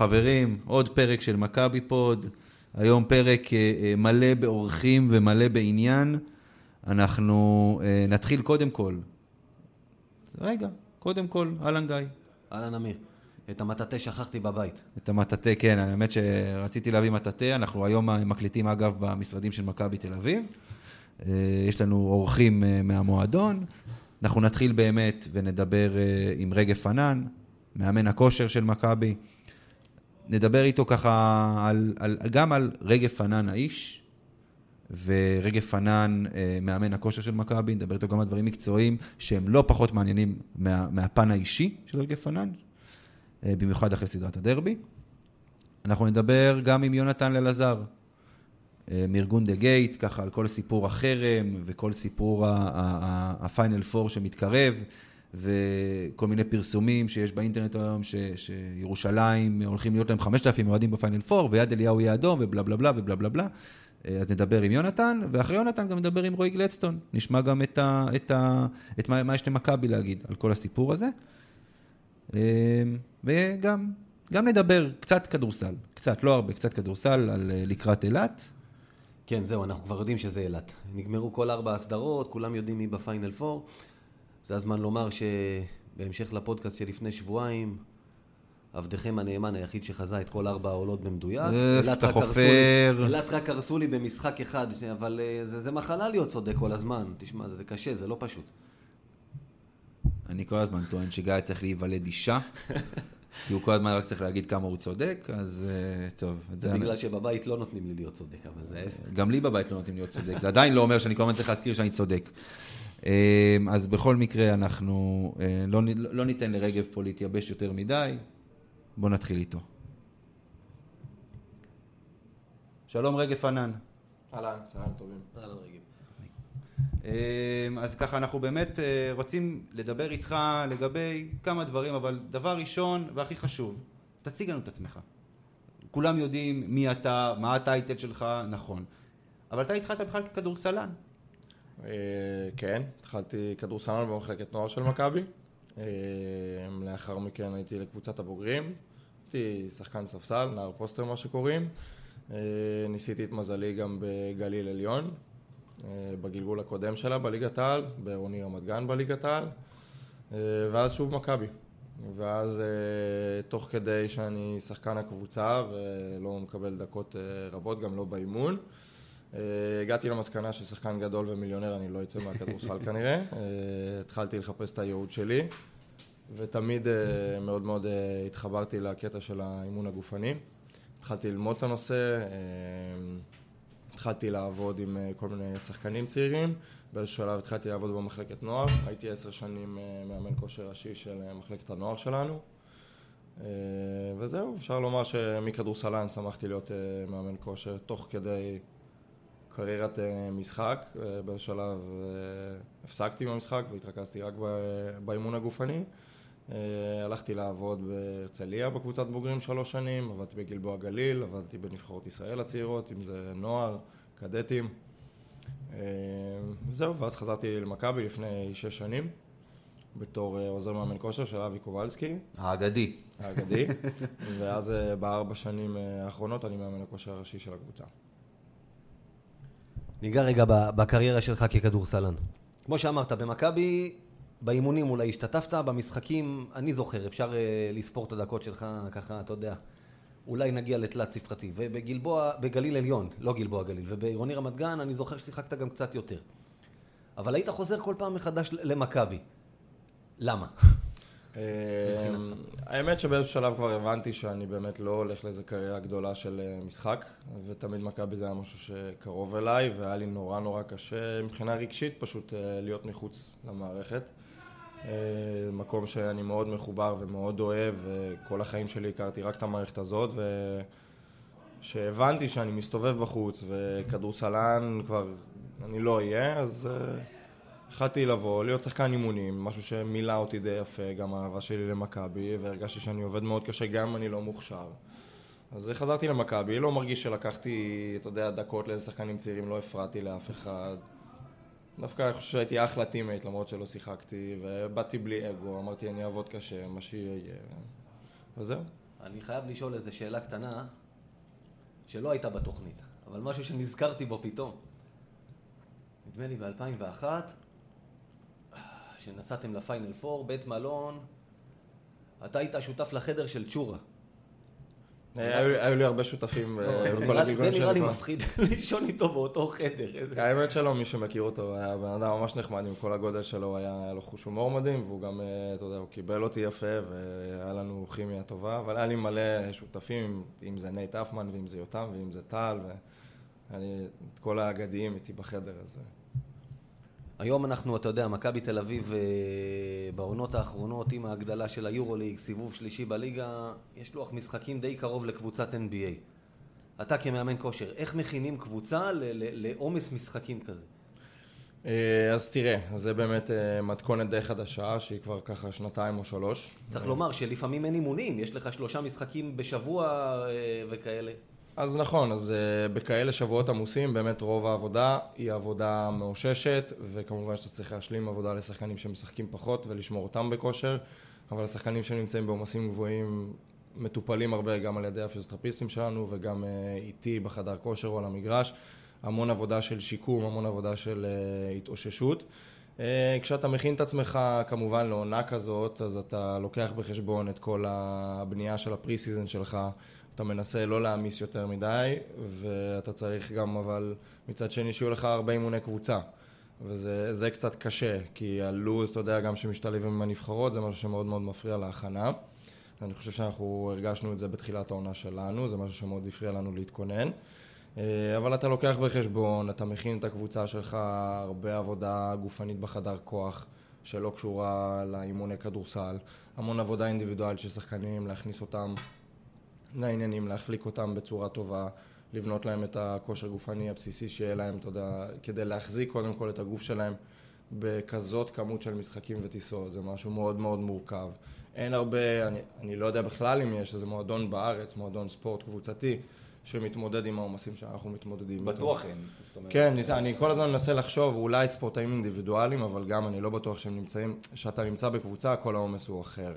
חברים, עוד פרק של מכבי פוד. היום פרק אה, אה, מלא באורחים ומלא בעניין. אנחנו אה, נתחיל קודם כל. רגע, קודם כל, אהלן גיא. אהלן אמיר. את המטאטה שכחתי בבית. את המטאטה, כן, האמת שרציתי להביא מטאטה. אנחנו היום מקליטים, אגב, במשרדים של מכבי תל אביב. יש לנו אורחים מהמועדון. אנחנו נתחיל באמת ונדבר עם רגב פנן, מאמן הכושר של מכבי. נדבר איתו ככה על, על, גם על רגב פנן האיש, ורגב פנן, אה, מאמן הכושר של מכבי, נדבר איתו גם על דברים מקצועיים שהם לא פחות מעניינים מה, מהפן האישי של רגב פנן, אה, במיוחד אחרי סדרת הדרבי. אנחנו נדבר גם עם יונתן אלעזר, אה, מארגון דה גייט, ככה על כל סיפור החרם וכל סיפור הפיינל פור שמתקרב. וכל מיני פרסומים שיש באינטרנט היום, ש, שירושלים הולכים להיות להם 5,000 אוהדים בפיינל פור, ויד אליהו יהיה אדום, ובלה בלה בלה ובלה בלה בלה. אז נדבר עם יונתן, ואחרי יונתן גם נדבר עם רועי גלדסטון. נשמע גם את, ה, את, ה, את מה, מה יש למכבי להגיד על כל הסיפור הזה. אה, וגם גם נדבר קצת כדורסל, קצת, לא הרבה, קצת כדורסל על אה, לקראת אילת. כן, זהו, אנחנו כבר יודעים שזה אילת. נגמרו כל ארבע הסדרות, כולם יודעים מי בפיינל פור. זה הזמן לומר שבהמשך לפודקאסט שלפני שבועיים, עבדכם הנאמן היחיד שחזה את כל ארבע העולות במדויק. אתה חופר. אילת רק הרסו לי במשחק אחד, אבל אה, זה, זה מחלה להיות צודק כל הזמן. תשמע, זה, זה קשה, זה לא פשוט. אני כל הזמן טוען שגיא צריך להיוולד אישה, כי הוא כל הזמן רק צריך להגיד כמה הוא צודק, אז uh, טוב. זה, זה בגלל אני... שבבית לא נותנים לי להיות צודק, אבל זה ההפך. גם לי בבית לא נותנים להיות צודק, זה עדיין לא אומר שאני כל הזמן צריך להזכיר שאני צודק. אמ, אז בכל מקרה אנחנו אה, לא, לא ניתן לרגב פה להתייבש יותר מדי, בואו נתחיל איתו. שלום רגב פנן. אהלן, צהריים טובים. אהלן רגב. אמ, אז ככה אנחנו באמת אה, רוצים לדבר איתך לגבי כמה דברים, אבל דבר ראשון והכי חשוב, תציג לנו את עצמך. כולם יודעים מי אתה, מה הטייטל שלך, נכון. אבל אתה התחלת בכלל ככדורסלן. אה, כן, התחלתי כדורסלן במחלקת נוער של מכבי. אה, לאחר מכן הייתי לקבוצת הבוגרים. הייתי שחקן ספסל, נער פוסטר מה שקוראים. אה, ניסיתי את מזלי גם בגליל עליון, בגלגול הקודם שלה בליגת העל, בעירוני רמת גן בליגת העל, ואז שוב מכבי. ואז תוך כדי שאני שחקן הקבוצה ולא מקבל דקות רבות, גם לא באימון, הגעתי למסקנה ששחקן גדול ומיליונר אני לא אצא מהכדורסל כנראה. אה, התחלתי לחפש את הייעוד שלי, ותמיד אה, מאוד מאוד התחברתי לקטע של האימון הגופני. התחלתי ללמוד את הנושא, התחלתי לעבוד עם כל מיני שחקנים צעירים, באיזשהו שלב התחלתי לעבוד במחלקת נוער, הייתי עשר שנים מאמן כושר ראשי של מחלקת הנוער שלנו. וזהו, אפשר לומר שמכדורסלן צמחתי להיות מאמן כושר תוך כדי קריירת אה, משחק, אה, בשלב אה, הפסקתי במשחק והתרכזתי רק באימון הגופני. הלכתי לעבוד בהרצליה בקבוצת בוגרים שלוש שנים, עבדתי בגלבוע גליל, עבדתי בנבחרות ישראל הצעירות, אם זה נוער, קדטים. זהו, ואז חזרתי למכבי לפני שש שנים, בתור עוזר מאמן כושר של אבי קובלסקי. האגדי. האגדי. ואז בארבע שנים האחרונות אני מאמן הכושר הראשי של הקבוצה. ניגע רגע בקריירה שלך ככדורסלן. כמו שאמרת, במכבי, באימונים אולי השתתפת, במשחקים, אני זוכר, אפשר uh, לספור את הדקות שלך ככה, אתה יודע, אולי נגיע לתלת ספרתי. ובגלבוע, בגליל עליון, לא גלבוע גליל, ובעירוני רמת גן, אני זוכר ששיחקת גם קצת יותר. אבל היית חוזר כל פעם מחדש למכבי. למה? אמ, האמת שבאיזשהו שלב כבר הבנתי שאני באמת לא הולך לאיזה קריירה גדולה של אה, משחק ותמיד מכבי זה היה משהו שקרוב אליי והיה לי נורא נורא קשה מבחינה רגשית פשוט אה, להיות מחוץ למערכת. אה, מקום שאני מאוד מחובר ומאוד אוהב וכל החיים שלי הכרתי רק את המערכת הזאת וכשהבנתי שאני מסתובב בחוץ וכדורסלן כבר אני לא אהיה אז החלטתי לבוא, להיות שחקן אימונים, משהו שמילא אותי די יפה, גם האהבה שלי למכבי, והרגשתי שאני עובד מאוד קשה גם אם אני לא מוכשר. אז חזרתי למכבי, לא מרגיש שלקחתי, אתה יודע, דקות לאיזה שחקנים צעירים, לא הפרעתי לאף אחד. דווקא אני חושב שהייתי אחלה teammate למרות שלא שיחקתי, ובאתי בלי אגו, אמרתי אני אעבוד קשה, מה שיהיה. וזהו. אני חייב לשאול איזו שאלה קטנה, שלא הייתה בתוכנית, אבל משהו שנזכרתי בו פתאום. נדמה לי ב-2001, שנסעתם ל final four, בית מלון, אתה היית שותף לחדר של צ'ורה. אה, היו לי הרבה שותפים אה, לא, זה בכל הגלגולים זה נראה לי. מפחיד לישון איתו באותו חדר. האמת שלא, מי שמכיר אותו היה בן אדם ממש נחמד עם כל הגודל שלו, היה לו חוש הומור מדהים, והוא גם, אה, אתה יודע, הוא קיבל אותי יפה, והיה לנו כימיה טובה, אבל היה לי מלא שותפים, אם זה נייט האפמן, ואם זה יותם, ואם זה טל, והיה לי את כל האגדיים איתי בחדר הזה. היום אנחנו, אתה יודע, מכבי תל אביב אה, בעונות האחרונות עם ההגדלה של היורוליג, סיבוב שלישי בליגה, יש לוח משחקים די קרוב לקבוצת NBA. אתה כמאמן כושר, איך מכינים קבוצה לעומס משחקים כזה? אה, אז תראה, זה באמת אה, מתכונת די חדשה, שהיא כבר ככה שנתיים או שלוש. צריך לומר שלפעמים אין אימונים, יש לך שלושה משחקים בשבוע וכאלה. אז נכון, אז אה, בכאלה שבועות עמוסים, באמת רוב העבודה היא עבודה מאוששת, וכמובן שאתה צריך להשלים עבודה לשחקנים שמשחקים פחות ולשמור אותם בכושר, אבל השחקנים שנמצאים בעומסים גבוהים מטופלים הרבה גם על ידי הפיזיותרפיסטים שלנו וגם אה, איתי בחדר כושר או על המגרש. המון עבודה של שיקום, המון עבודה של אה, התאוששות. אה, כשאתה מכין את עצמך כמובן לעונה כזאת, אז אתה לוקח בחשבון את כל הבנייה של ה pre-season שלך, אתה מנסה לא להעמיס יותר מדי, ואתה צריך גם אבל מצד שני שיהיו לך הרבה אימוני קבוצה. וזה זה קצת קשה, כי הלו"ז, אתה יודע, גם שמשתלבים עם הנבחרות, זה משהו שמאוד מאוד מפריע להכנה. אני חושב שאנחנו הרגשנו את זה בתחילת העונה שלנו, זה משהו שמאוד הפריע לנו להתכונן. אה, אבל אתה לוקח בחשבון, אתה מכין את הקבוצה שלך, הרבה עבודה גופנית בחדר כוח, שלא קשורה לאימוני כדורסל, המון עבודה אינדיבידואלית של שחקנים, להכניס אותם לעניינים, להחליק אותם בצורה טובה, לבנות להם את הכושר גופני הבסיסי שיהיה להם, אתה יודע, כדי להחזיק קודם כל את הגוף שלהם בכזאת כמות של משחקים וטיסות, זה משהו מאוד מאוד מורכב. אין הרבה, אני, אני לא יודע בכלל אם יש איזה מועדון בארץ, מועדון ספורט קבוצתי, שמתמודד עם העומסים שאנחנו מתמודדים. בטוח אין. כן, ניסה- אני כל הזמן מנסה לחשוב, אולי ספורטאים אינדיבידואליים, אבל גם אני לא בטוח שהם נמצאים, כשאתה נמצא בקבוצה, כל העומס הוא אחר.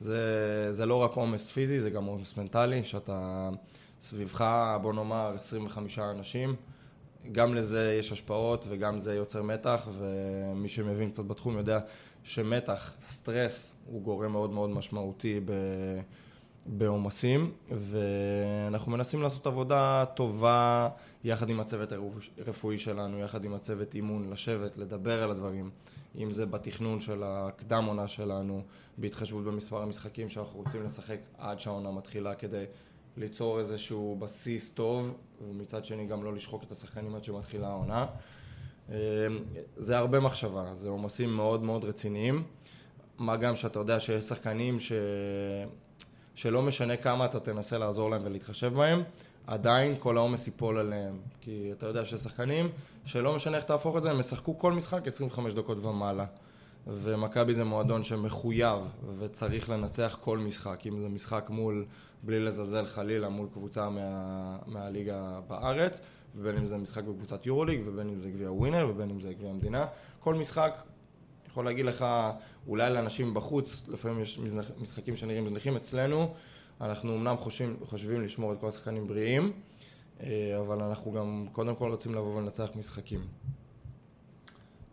זה, זה לא רק עומס פיזי, זה גם עומס מנטלי, שאתה סביבך, בוא נאמר, 25 אנשים, גם לזה יש השפעות וגם זה יוצר מתח, ומי שמבין קצת בתחום יודע שמתח, סטרס, הוא גורם מאוד מאוד משמעותי. בעומסים, ואנחנו מנסים לעשות עבודה טובה יחד עם הצוות הרפואי שלנו, יחד עם הצוות אימון, לשבת, לדבר על הדברים, אם זה בתכנון של הקדם עונה שלנו, בהתחשבות במספר המשחקים שאנחנו רוצים לשחק עד שהעונה מתחילה כדי ליצור איזשהו בסיס טוב, ומצד שני גם לא לשחוק את השחקנים עד שמתחילה העונה. אה, זה הרבה מחשבה, זה עומסים מאוד מאוד רציניים, מה גם שאתה יודע שיש שחקנים ש... שלא משנה כמה אתה תנסה לעזור להם ולהתחשב בהם, עדיין כל העומס ייפול עליהם. כי אתה יודע ששחקנים, שלא משנה איך תהפוך את זה, הם ישחקו כל משחק 25 דקות ומעלה. ומכבי זה מועדון שמחויב וצריך לנצח כל משחק, אם זה משחק מול, בלי לזלזל חלילה, מול קבוצה מה, מהליגה בארץ, ובין אם זה משחק בקבוצת יורוליג, ובין אם זה גביע ווינר, ובין אם זה גביע המדינה. כל משחק יכול להגיד לך, אולי לאנשים בחוץ, לפעמים יש משחקים שנראים מזניחים אצלנו, אנחנו אמנם חושבים, חושבים לשמור את כל השחקנים בריאים, אה, אבל אנחנו גם קודם כל רוצים לבוא ולנצח משחקים.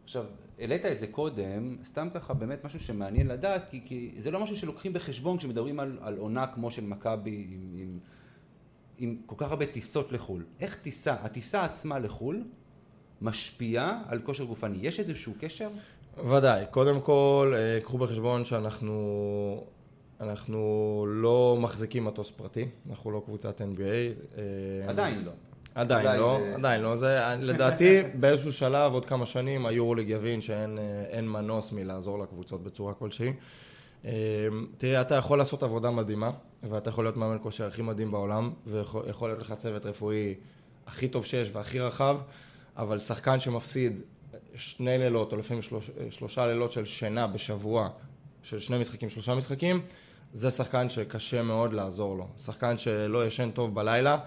עכשיו, העלית את זה קודם, סתם ככה באמת משהו שמעניין לדעת, כי, כי זה לא משהו שלוקחים בחשבון כשמדברים על, על עונה כמו של מכבי עם, עם, עם כל כך הרבה טיסות לחו"ל. איך טיסה, הטיסה עצמה לחו"ל, משפיעה על כושר גופני? יש איזשהו קשר? ודאי, קודם כל, אה, קחו בחשבון שאנחנו אנחנו לא מחזיקים מטוס פרטי, אנחנו לא קבוצת NBA. אה, עדיין לא. עדיין לא, זה- עדיין לא. זה, לדעתי, באיזשהו שלב, עוד כמה שנים, היורוליג יבין שאין אה, מנוס מלעזור לקבוצות בצורה כלשהי. אה, תראה, אתה יכול לעשות עבודה מדהימה, ואתה יכול להיות מאמן כושר הכי מדהים בעולם, ויכול להיות לך צוות רפואי הכי טוב שיש והכי רחב, אבל שחקן שמפסיד שני לילות, או לפעמים שלוש, שלושה לילות של שינה בשבוע, של שני משחקים, שלושה משחקים, זה שחקן שקשה מאוד לעזור לו. שחקן שלא ישן טוב בלילה,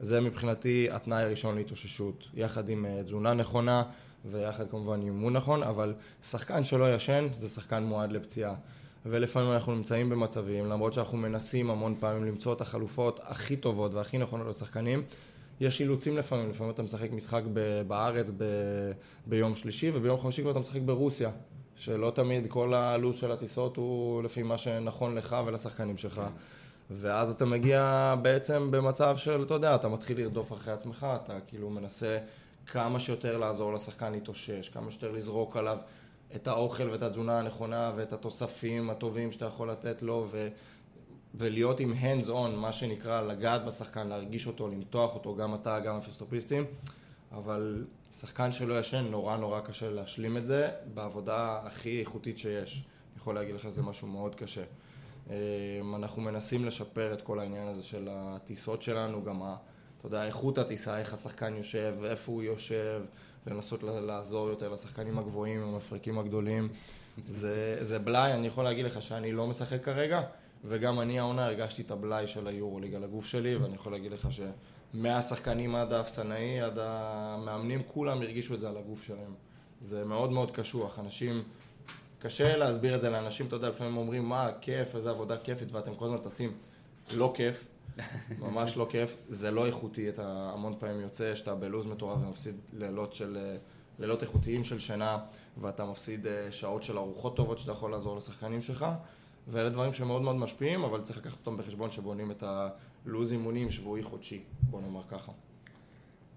זה מבחינתי התנאי הראשון להתאוששות, יחד עם אה, תזונה נכונה ויחד כמובן עם אימון נכון, אבל שחקן שלא ישן זה שחקן מועד לפציעה. ולפעמים אנחנו נמצאים במצבים, למרות שאנחנו מנסים המון פעמים למצוא את החלופות הכי טובות והכי נכונות לשחקנים, יש אילוצים לפעמים, לפעמים אתה משחק משחק ב- בארץ ב- ביום שלישי וביום חמישי כבר אתה משחק ברוסיה, שלא תמיד כל הלו"ז של הטיסות הוא לפי מה שנכון לך ולשחקנים שלך. ואז אתה מגיע בעצם במצב של, אתה יודע, אתה מתחיל לרדוף אחרי עצמך, אתה כאילו מנסה כמה שיותר לעזור לשחקן להתאושש, כמה שיותר לזרוק עליו את האוכל ואת התזונה הנכונה ואת התוספים הטובים שאתה יכול לתת לו ו... ולהיות עם hands on, מה שנקרא, לגעת בשחקן, להרגיש אותו, למתוח אותו, גם אתה, גם הפיסטופיסטים, אבל שחקן שלא ישן, נורא נורא קשה להשלים את זה בעבודה הכי איכותית שיש. אני יכול להגיד לך שזה משהו מאוד קשה. אמ, אנחנו מנסים לשפר את כל העניין הזה של הטיסות שלנו, גם ה... אתה יודע, איכות הטיסה, איך השחקן יושב, איפה הוא יושב, לנסות לעזור יותר לשחקנים הגבוהים, המפרקים הגדולים. זה, זה בלאי, אני יכול להגיד לך שאני לא משחק כרגע, וגם אני העונה הרגשתי את הבלאי של היורוליג על הגוף שלי, ואני יכול להגיד לך שמהשחקנים עד האפסנאי, עד המאמנים, כולם הרגישו את זה על הגוף שלהם. זה מאוד מאוד קשוח, אנשים... קשה להסביר את זה לאנשים, אתה יודע, לפעמים אומרים, מה, כיף, איזה עבודה כיפית, ואתם כל הזמן טסים. לא כיף, ממש לא כיף, זה לא איכותי, אתה המון פעמים יוצא, שאתה בלוז מטורף ומפסיד לילות של... לילות איכותיים של שינה, ואתה מפסיד אה, שעות של ארוחות טובות שאתה יכול לעזור לשחקנים שלך, ואלה דברים שמאוד מאוד משפיעים, אבל צריך לקחת אותם בחשבון שבונים את הלו"ז אימונים שבועי חודשי, בוא נאמר ככה.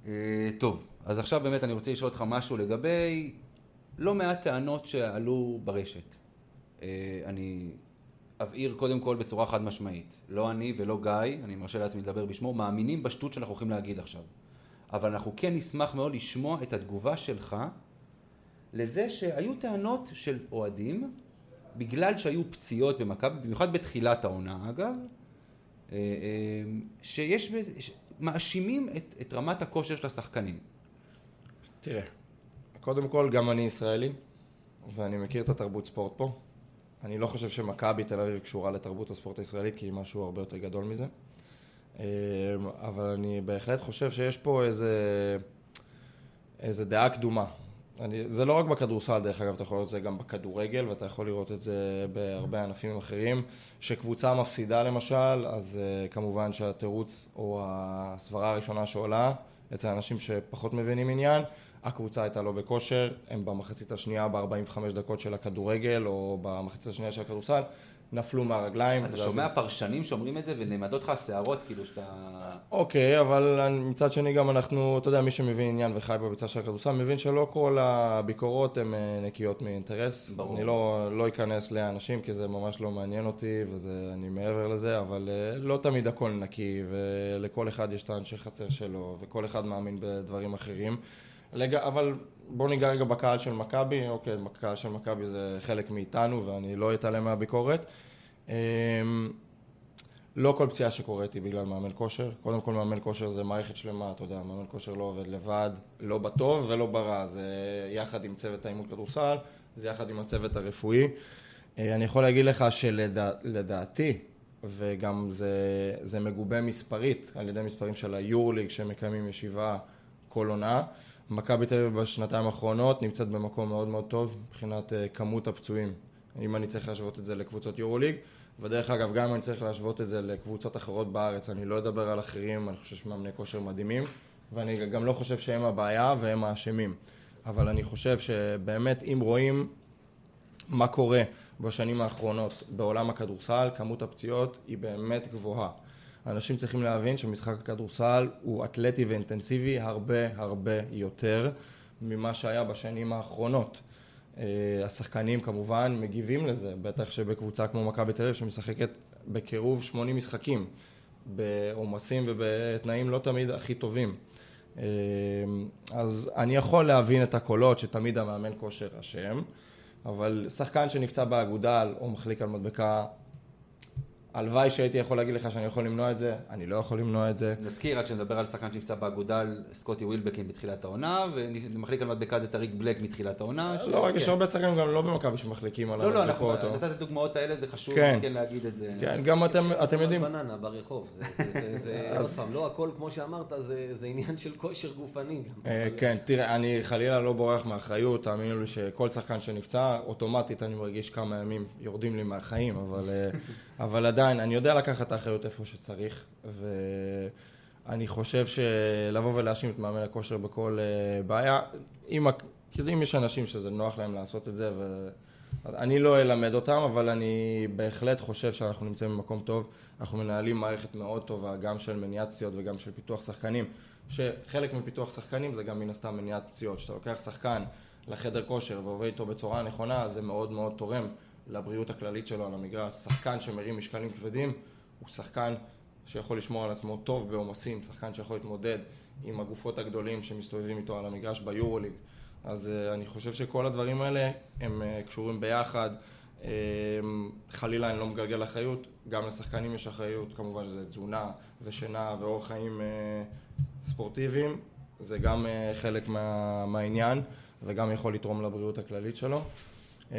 אה, טוב, אז עכשיו באמת אני רוצה לשאול אותך משהו לגבי לא מעט טענות שעלו ברשת. אה, אני אבהיר קודם כל בצורה חד משמעית. לא אני ולא גיא, אני מרשה לעצמי לדבר בשמו, מאמינים בשטות שאנחנו הולכים להגיד עכשיו. אבל אנחנו כן נשמח מאוד לשמוע את התגובה שלך לזה שהיו טענות של אוהדים, בגלל שהיו פציעות במכבי, במיוחד בתחילת העונה אגב, אה, אה, שיש, מאשימים את, את רמת הכושר של השחקנים. תראה, קודם כל גם אני ישראלי, ואני מכיר את התרבות ספורט פה. אני לא חושב שמכבי תל אביב קשורה לתרבות הספורט הישראלית, כי היא משהו הרבה יותר גדול מזה. אמ, אבל אני בהחלט חושב שיש פה איזה, איזה דעה קדומה. אני, זה לא רק בכדורסל, דרך אגב, אתה יכול לראות את זה גם בכדורגל, ואתה יכול לראות את זה בהרבה ענפים אחרים. שקבוצה מפסידה למשל, אז uh, כמובן שהתירוץ או הסברה הראשונה שעולה, אצל אנשים שפחות מבינים עניין, הקבוצה הייתה לא בכושר, הם במחצית השנייה ב-45 דקות של הכדורגל, או במחצית השנייה של הכדורסל, נפלו מהרגליים. אתה שומע זה... פרשנים שאומרים את זה ונעמדות לך השערות, כאילו שאתה... אוקיי, אבל מצד שני גם אנחנו, אתה יודע, מי שמבין עניין וחי בביצה של הכדורסל, מבין שלא כל הביקורות הן אה, נקיות מאינטרס. ברור. אני לא, לא אכנס לאנשים, כי זה ממש לא מעניין אותי, ואני מעבר לזה, אבל אה, לא תמיד הכל נקי, ולכל אחד יש את האנשי חצר שלו, וכל אחד מאמין בדברים אחרים. לג... אבל בוא ניגע רגע בקהל של מכבי, אוקיי, בקהל של מכבי זה חלק מאיתנו ואני לא אתעלם מהביקורת. אמ, לא כל פציעה שקורית היא בגלל מאמן כושר. קודם כל מאמן כושר זה מערכת שלמה, אתה יודע, מאמן כושר לא עובד לבד, לא בטוב ולא ברע. זה יחד עם צוות האימון כדורסל, זה יחד עם הצוות הרפואי. אה, אני יכול להגיד לך שלדעתי, וגם זה, זה מגובה מספרית על ידי מספרים של היורליג שמקיימים ישיבה כל עונה. מכבי תל אביב בשנתיים האחרונות נמצאת במקום מאוד מאוד טוב מבחינת uh, כמות הפצועים. אם אני צריך להשוות את זה לקבוצות יורוליג, ודרך אגב, גם אם אני צריך להשוות את זה לקבוצות אחרות בארץ, אני לא אדבר על אחרים, אני חושב שמאמני כושר מדהימים, ואני גם לא חושב שהם הבעיה והם האשמים. אבל אני חושב שבאמת, אם רואים מה קורה בשנים האחרונות בעולם הכדורסל, כמות הפציעות היא באמת גבוהה. אנשים צריכים להבין שמשחק הכדורסל הוא אתלטי ואינטנסיבי הרבה הרבה יותר ממה שהיה בשנים האחרונות. אה, השחקנים כמובן מגיבים לזה, בטח שבקבוצה כמו מכבי תל אביב שמשחקת בקירוב 80 משחקים, בעומסים ובתנאים לא תמיד הכי טובים. אה, אז אני יכול להבין את הקולות שתמיד המאמן כושר אשם, אבל שחקן שנפצע באגודל או מחליק על מדבקה הלוואי שהייתי יכול להגיד לך שאני יכול למנוע את זה, אני לא יכול למנוע את זה. נזכיר רק שנדבר על שחקן שנפצע באגודל, סקוטי ווילבקין בתחילת העונה, ומחליק על מדבקה זה טריק בלק מתחילת העונה. לא, רק יש הרבה שחקנים גם לא במכבי שמחליקים על לא, לא, אנחנו המדבקות. או- נתת את הדוגמאות האלה, זה חשוב כן. כן להגיד את זה. כן, גם אתם אתם יודעים, בננה ברחוב, זה- זה- זה- זה, עוד פעם, לא הכל כמו שאמרת, זה זה עניין של כושר גופני. אה, כן, תראה, אני חלילה לא בורח מאחריות, תאמינו לי שכל שחקן שנפצע, אוטומטית אני מרגיש כמה ימים יורדים לי מהחיים, אבל, אה, אבל עדיין, אני יודע לקחת את האחריות איפה שצריך, ואני חושב שלבוא ולהאשים את מאמן הכושר בכל אה, בעיה, אם, כאילו, אם יש אנשים שזה נוח להם לעשות את זה, ואני לא אלמד אותם, אבל אני בהחלט חושב שאנחנו נמצאים במקום טוב, אנחנו מנהלים מערכת מאוד טובה, גם של מניעת פציעות וגם של פיתוח שחקנים. שחלק מפיתוח שחקנים זה גם מן הסתם מניעת פציעות. כשאתה לוקח שחקן לחדר כושר ועובד איתו בצורה נכונה, זה מאוד מאוד תורם לבריאות הכללית שלו על המגרש. שחקן שמרים משקלים כבדים הוא שחקן שיכול לשמור על עצמו טוב בעומסים, שחקן שיכול להתמודד עם הגופות הגדולים שמסתובבים איתו על המגרש ביורוליג. אז uh, אני חושב שכל הדברים האלה הם uh, קשורים ביחד. Um, חלילה אני לא מגלגל אחריות, גם לשחקנים יש אחריות, כמובן שזה תזונה ושינה ואורח חיים uh, ספורטיביים, זה גם חלק מה, מהעניין וגם יכול לתרום לבריאות הכללית שלו. Um,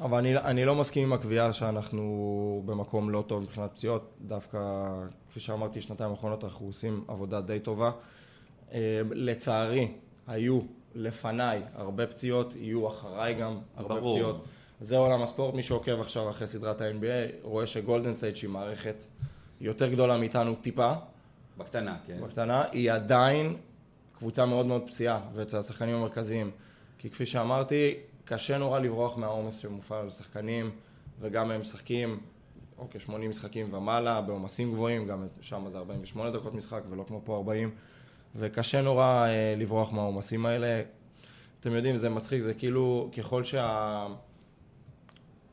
אבל אני, אני לא מסכים עם הקביעה שאנחנו במקום לא טוב מבחינת פציעות, דווקא כפי שאמרתי, שנתיים האחרונות אנחנו עושים עבודה די טובה. אה, לצערי, היו לפניי הרבה פציעות, יהיו אחריי גם הרבה ברור. פציעות. זה עולם הספורט, מי שעוקב עכשיו אחרי סדרת ה-NBA רואה שגולדן סייד שהיא מערכת יותר גדולה מאיתנו טיפה, בקטנה, כן. בקטנה, היא עדיין קבוצה מאוד מאוד פציעה, ואצל השחקנים המרכזיים. כי כפי שאמרתי, קשה נורא לברוח מהעומס שמופעל על שחקנים, וגם הם משחקים, אוקיי, 80 משחקים ומעלה, בעומסים גבוהים, גם שם זה 48 דקות משחק, ולא כמו פה 40, וקשה נורא אה, לברוח מהעומסים האלה. אתם יודעים, זה מצחיק, זה כאילו, ככל שה...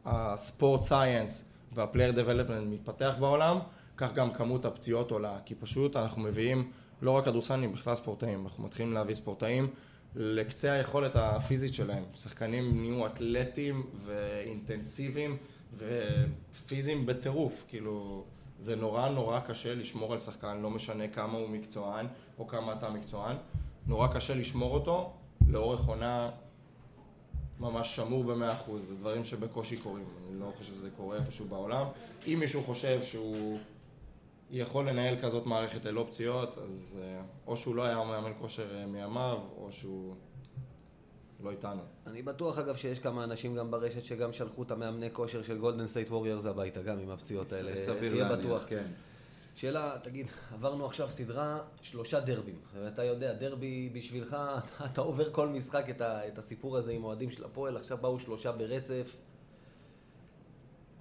הספורט סייאנס והפלייר דבלפמנט מתפתח בעולם, כך גם כמות הפציעות עולה, כי פשוט אנחנו מביאים לא רק כדורסנים, בכלל ספורטאים, אנחנו מתחילים להביא ספורטאים לקצה היכולת הפיזית שלהם. שחקנים נהיו אתלטים ואינטנסיביים ופיזיים בטירוף, כאילו זה נורא נורא קשה לשמור על שחקן, לא משנה כמה הוא מקצוען או כמה אתה מקצוען, נורא קשה לשמור אותו לאורך עונה ממש שמור במאה אחוז, זה דברים שבקושי קורים, אני לא חושב שזה קורה איפשהו בעולם. אם מישהו חושב שהוא יכול לנהל כזאת מערכת ללא פציעות, אז אה, או שהוא לא היה מאמן כושר אה, מימיו, או שהוא לא איתנו. אני בטוח אגב שיש כמה אנשים גם ברשת שגם שלחו את המאמני כושר של גולדן סטייט ווריורס הביתה, גם עם הפציעות האלה. סביר תהיה להניח, בטוח. כן. שאלה, תגיד, עברנו עכשיו סדרה, שלושה דרבים. ואתה יודע, דרבי בשבילך, אתה, אתה עובר כל משחק את, ה, את הסיפור הזה עם אוהדים של הפועל, עכשיו באו שלושה ברצף.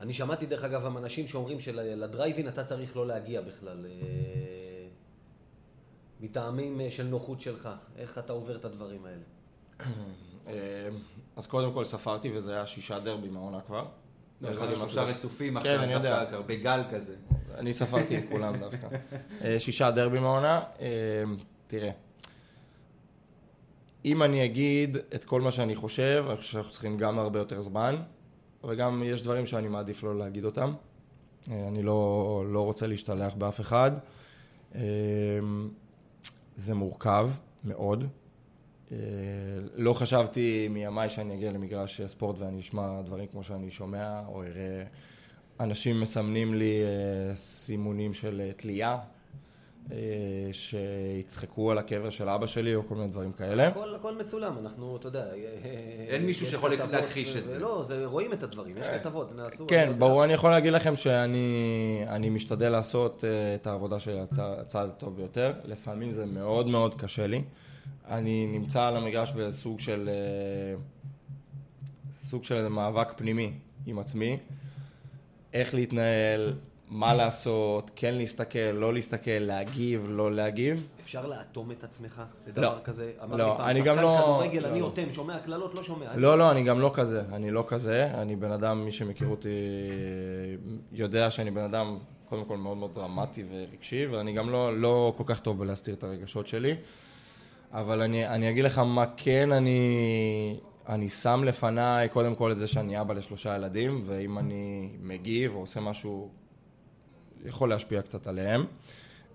אני שמעתי דרך אגב גם אנשים שאומרים שלדרייבין אתה צריך לא להגיע בכלל. אה, מטעמים אה, של נוחות שלך. איך אתה עובר את הדברים האלה? אה, אז קודם כל ספרתי, וזה היה שישה דרבים העונה כבר. לא, עם שלושה. רצופים כן, עכשיו, אני יודע. בגל כזה. אני ספרתי את כולם דווקא. שישה דרבים העונה. אה, תראה, אם אני אגיד את כל מה שאני חושב, אני חושב שאנחנו צריכים גם הרבה יותר זמן, וגם יש דברים שאני מעדיף לא להגיד אותם. אה, אני לא, לא רוצה להשתלח באף אחד. אה, זה מורכב מאוד. אה, לא חשבתי מימיי שאני אגיע למגרש ספורט ואני אשמע דברים כמו שאני שומע, או אראה אנשים מסמנים לי סימונים של תלייה, שיצחקו על הקבר של אבא שלי, או כל מיני דברים כאלה. הכל, הכל מצולם, אנחנו, אתה יודע... אין מישהו יש שיכול להכחיש את זה. לא, זה, רואים את הדברים, יש כתבות, נעשו... כן. ברור, אני יכול להגיד לכם שאני אני משתדל לעשות אה, את העבודה שלי הצע- הצעד הטוב ביותר. לפעמים זה מאוד מאוד קשה לי. אני נמצא על המגרש בסוג של... אה, סוג של מאבק פנימי עם עצמי. איך להתנהל, מה לעשות, כן להסתכל, לא להסתכל, להגיב, לא להגיב. אפשר לאטום את עצמך לא. לדבר כזה? אמר לא, פעם, אני גם לא- כדורגל, לא, אני לא. אוטם, שומע קללות, לא שומע. לא, לא, אני גם לא כזה, אני לא כזה, אני בן אדם, מי שמכיר אותי יודע שאני בן אדם קודם כל מאוד מאוד דרמטי ורגשי, ואני גם לא, לא כל כך טוב בלהסתיר את הרגשות שלי, אבל אני, אני אגיד לך מה כן אני, אני שם לפניי קודם כל את זה שאני אבא לשלושה ילדים, ואם אני מגיב או עושה משהו, יכול להשפיע קצת עליהם.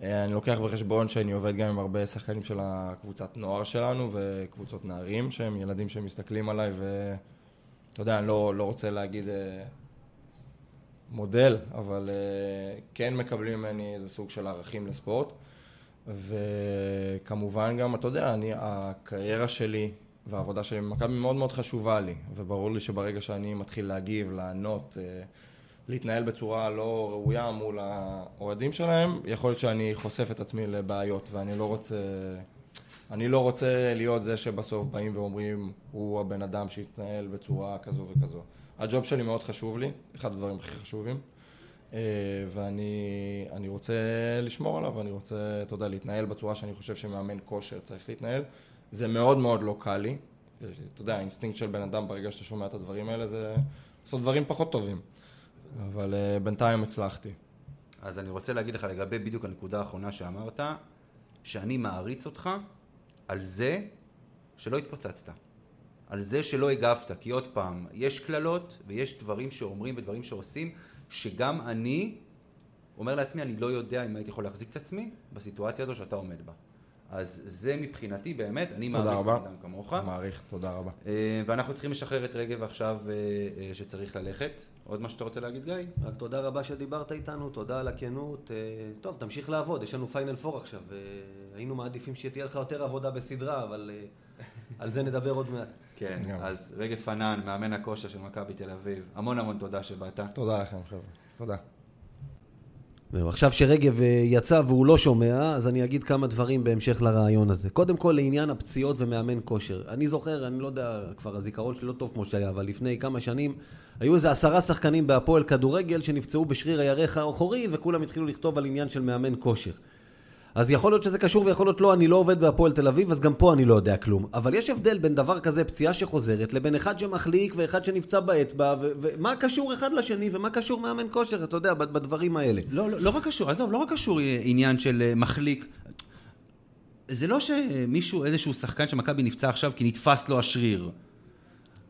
אה, אני לוקח בחשבון שאני עובד גם עם הרבה שחקנים של הקבוצת נוער שלנו וקבוצות נערים, שהם ילדים שמסתכלים עליי ואתה יודע, אני לא, לא רוצה להגיד אה, מודל, אבל אה, כן מקבלים ממני איזה סוג של ערכים לספורט. וכמובן גם, אתה יודע, אני, הקריירה שלי והעבודה שלי במכבי מאוד מאוד חשובה לי, וברור לי שברגע שאני מתחיל להגיב, לענות, אה, להתנהל בצורה לא ראויה מול האוהדים שלהם, יכול להיות שאני חושף את עצמי לבעיות, ואני לא רוצה... אני לא רוצה להיות זה שבסוף באים ואומרים, הוא הבן אדם שהתנהל בצורה כזו וכזו. ה job שלי מאוד חשוב לי, אחד הדברים הכי חשובים, אה, ואני רוצה לשמור עליו, אני רוצה, אתה יודע, להתנהל בצורה שאני חושב שמאמן כושר צריך להתנהל. זה מאוד מאוד לא קל לי. אתה יודע, האינסטינקט של בן אדם ברגע שאתה שומע את הדברים האלה זה לעשות דברים פחות טובים. אבל uh, בינתיים הצלחתי. אז אני רוצה להגיד לך לגבי בדיוק הנקודה האחרונה שאמרת, שאני מעריץ אותך על זה שלא התפוצצת. על זה שלא הגבת, כי עוד פעם, יש קללות ויש דברים שאומרים ודברים שעושים, שגם אני אומר לעצמי, אני לא יודע אם הייתי יכול להחזיק את עצמי בסיטואציה הזו שאתה עומד בה. אז זה מבחינתי באמת, אני מעריך אדם כמוך. מעריך, תודה רבה. אה, ואנחנו צריכים לשחרר את רגב עכשיו אה, אה, שצריך ללכת. עוד מה שאתה רוצה להגיד, גיא? רק תודה רבה שדיברת איתנו, תודה על הכנות. טוב, תמשיך לעבוד, יש לנו פיינל פור עכשיו. היינו מעדיפים שתהיה לך יותר עבודה בסדרה, אבל על זה נדבר עוד מעט. כן, אז רגב פנן, מאמן הכושר של מכבי תל אביב, המון המון תודה שבאת. תודה לכם, חבר'ה. תודה. עכשיו שרגב אה, יצא והוא לא שומע, אז אני אגיד כמה דברים בהמשך לרעיון הזה. קודם כל, לעניין הפציעות ומאמן כושר. אני זוכר, אני לא יודע, כבר הזיכרון שלי לא טוב כמו שהיה, אבל לפני כמה שנים היו איזה עשרה שחקנים בהפועל כדורגל שנפצעו בשריר הירך האחורי, וכולם התחילו לכתוב על עניין של מאמן כושר. אז יכול להיות שזה קשור ויכול להיות לא, אני לא עובד בהפועל תל אביב, אז גם פה אני לא יודע כלום. אבל יש הבדל בין דבר כזה, פציעה שחוזרת, לבין אחד שמחליק ואחד שנפצע באצבע, ומה קשור אחד לשני ומה קשור מאמן כושר, אתה יודע, בדברים האלה. לא, לא, לא רק קשור, עזוב, לא רק קשור עניין של אה, מחליק. זה לא שמישהו, איזשהו שחקן של מכבי נפצע עכשיו כי נתפס לו השריר.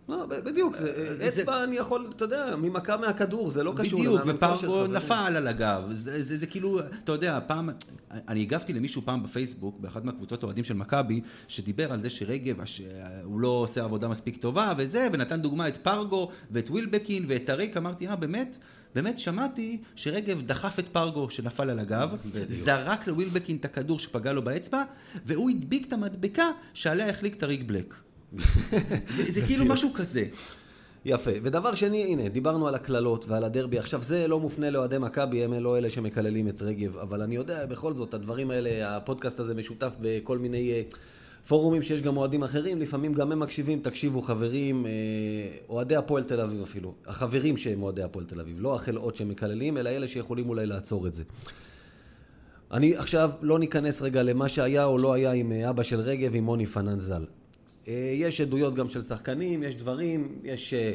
לא, בדיוק, אה, אצבע אני יכול, אתה יודע, ממכה מהכדור, זה לא קשור. בדיוק, ופרגו נפל על הגב. זה כאילו, אתה יודע, פעם, אני הגבתי למישהו פעם בפייסבוק, באחת מהקבוצות האוהדים של מכבי, שדיבר על זה שרגב, הוא לא עושה עבודה מספיק טובה וזה, ונתן דוגמה את פרגו ואת ווילבקין ואת טריק, אמרתי, אה, באמת? באמת שמעתי שרגב דחף את פרגו שנפל על הגב, זרק לווילבקין את הכדור שפגע לו באצבע, והוא הדביק את המדבקה שעליה החליק טריק בלק. זה, זה כאילו משהו כזה. יפה. ודבר שני, הנה, דיברנו על הקללות ועל הדרבי. עכשיו, זה לא מופנה לאוהדי מכבי, הם לא אלה שמקללים את רגב, אבל אני יודע, בכל זאת, הדברים האלה, הפודקאסט הזה משותף בכל מיני אה, פורומים שיש גם אוהדים אחרים, לפעמים גם הם מקשיבים, תקשיבו, חברים, אה, אוהדי הפועל תל אביב אפילו, החברים שהם אוהדי הפועל תל אביב, לא החלאות שמקללים, אלא אלה שיכולים אולי לעצור את זה. אני עכשיו לא ניכנס רגע למה שהיה או לא היה עם אה, אבא של רגב, עם מוני פנן ז"ל. אה, יש עדויות גם של שחקנים, יש דברים, יש אה,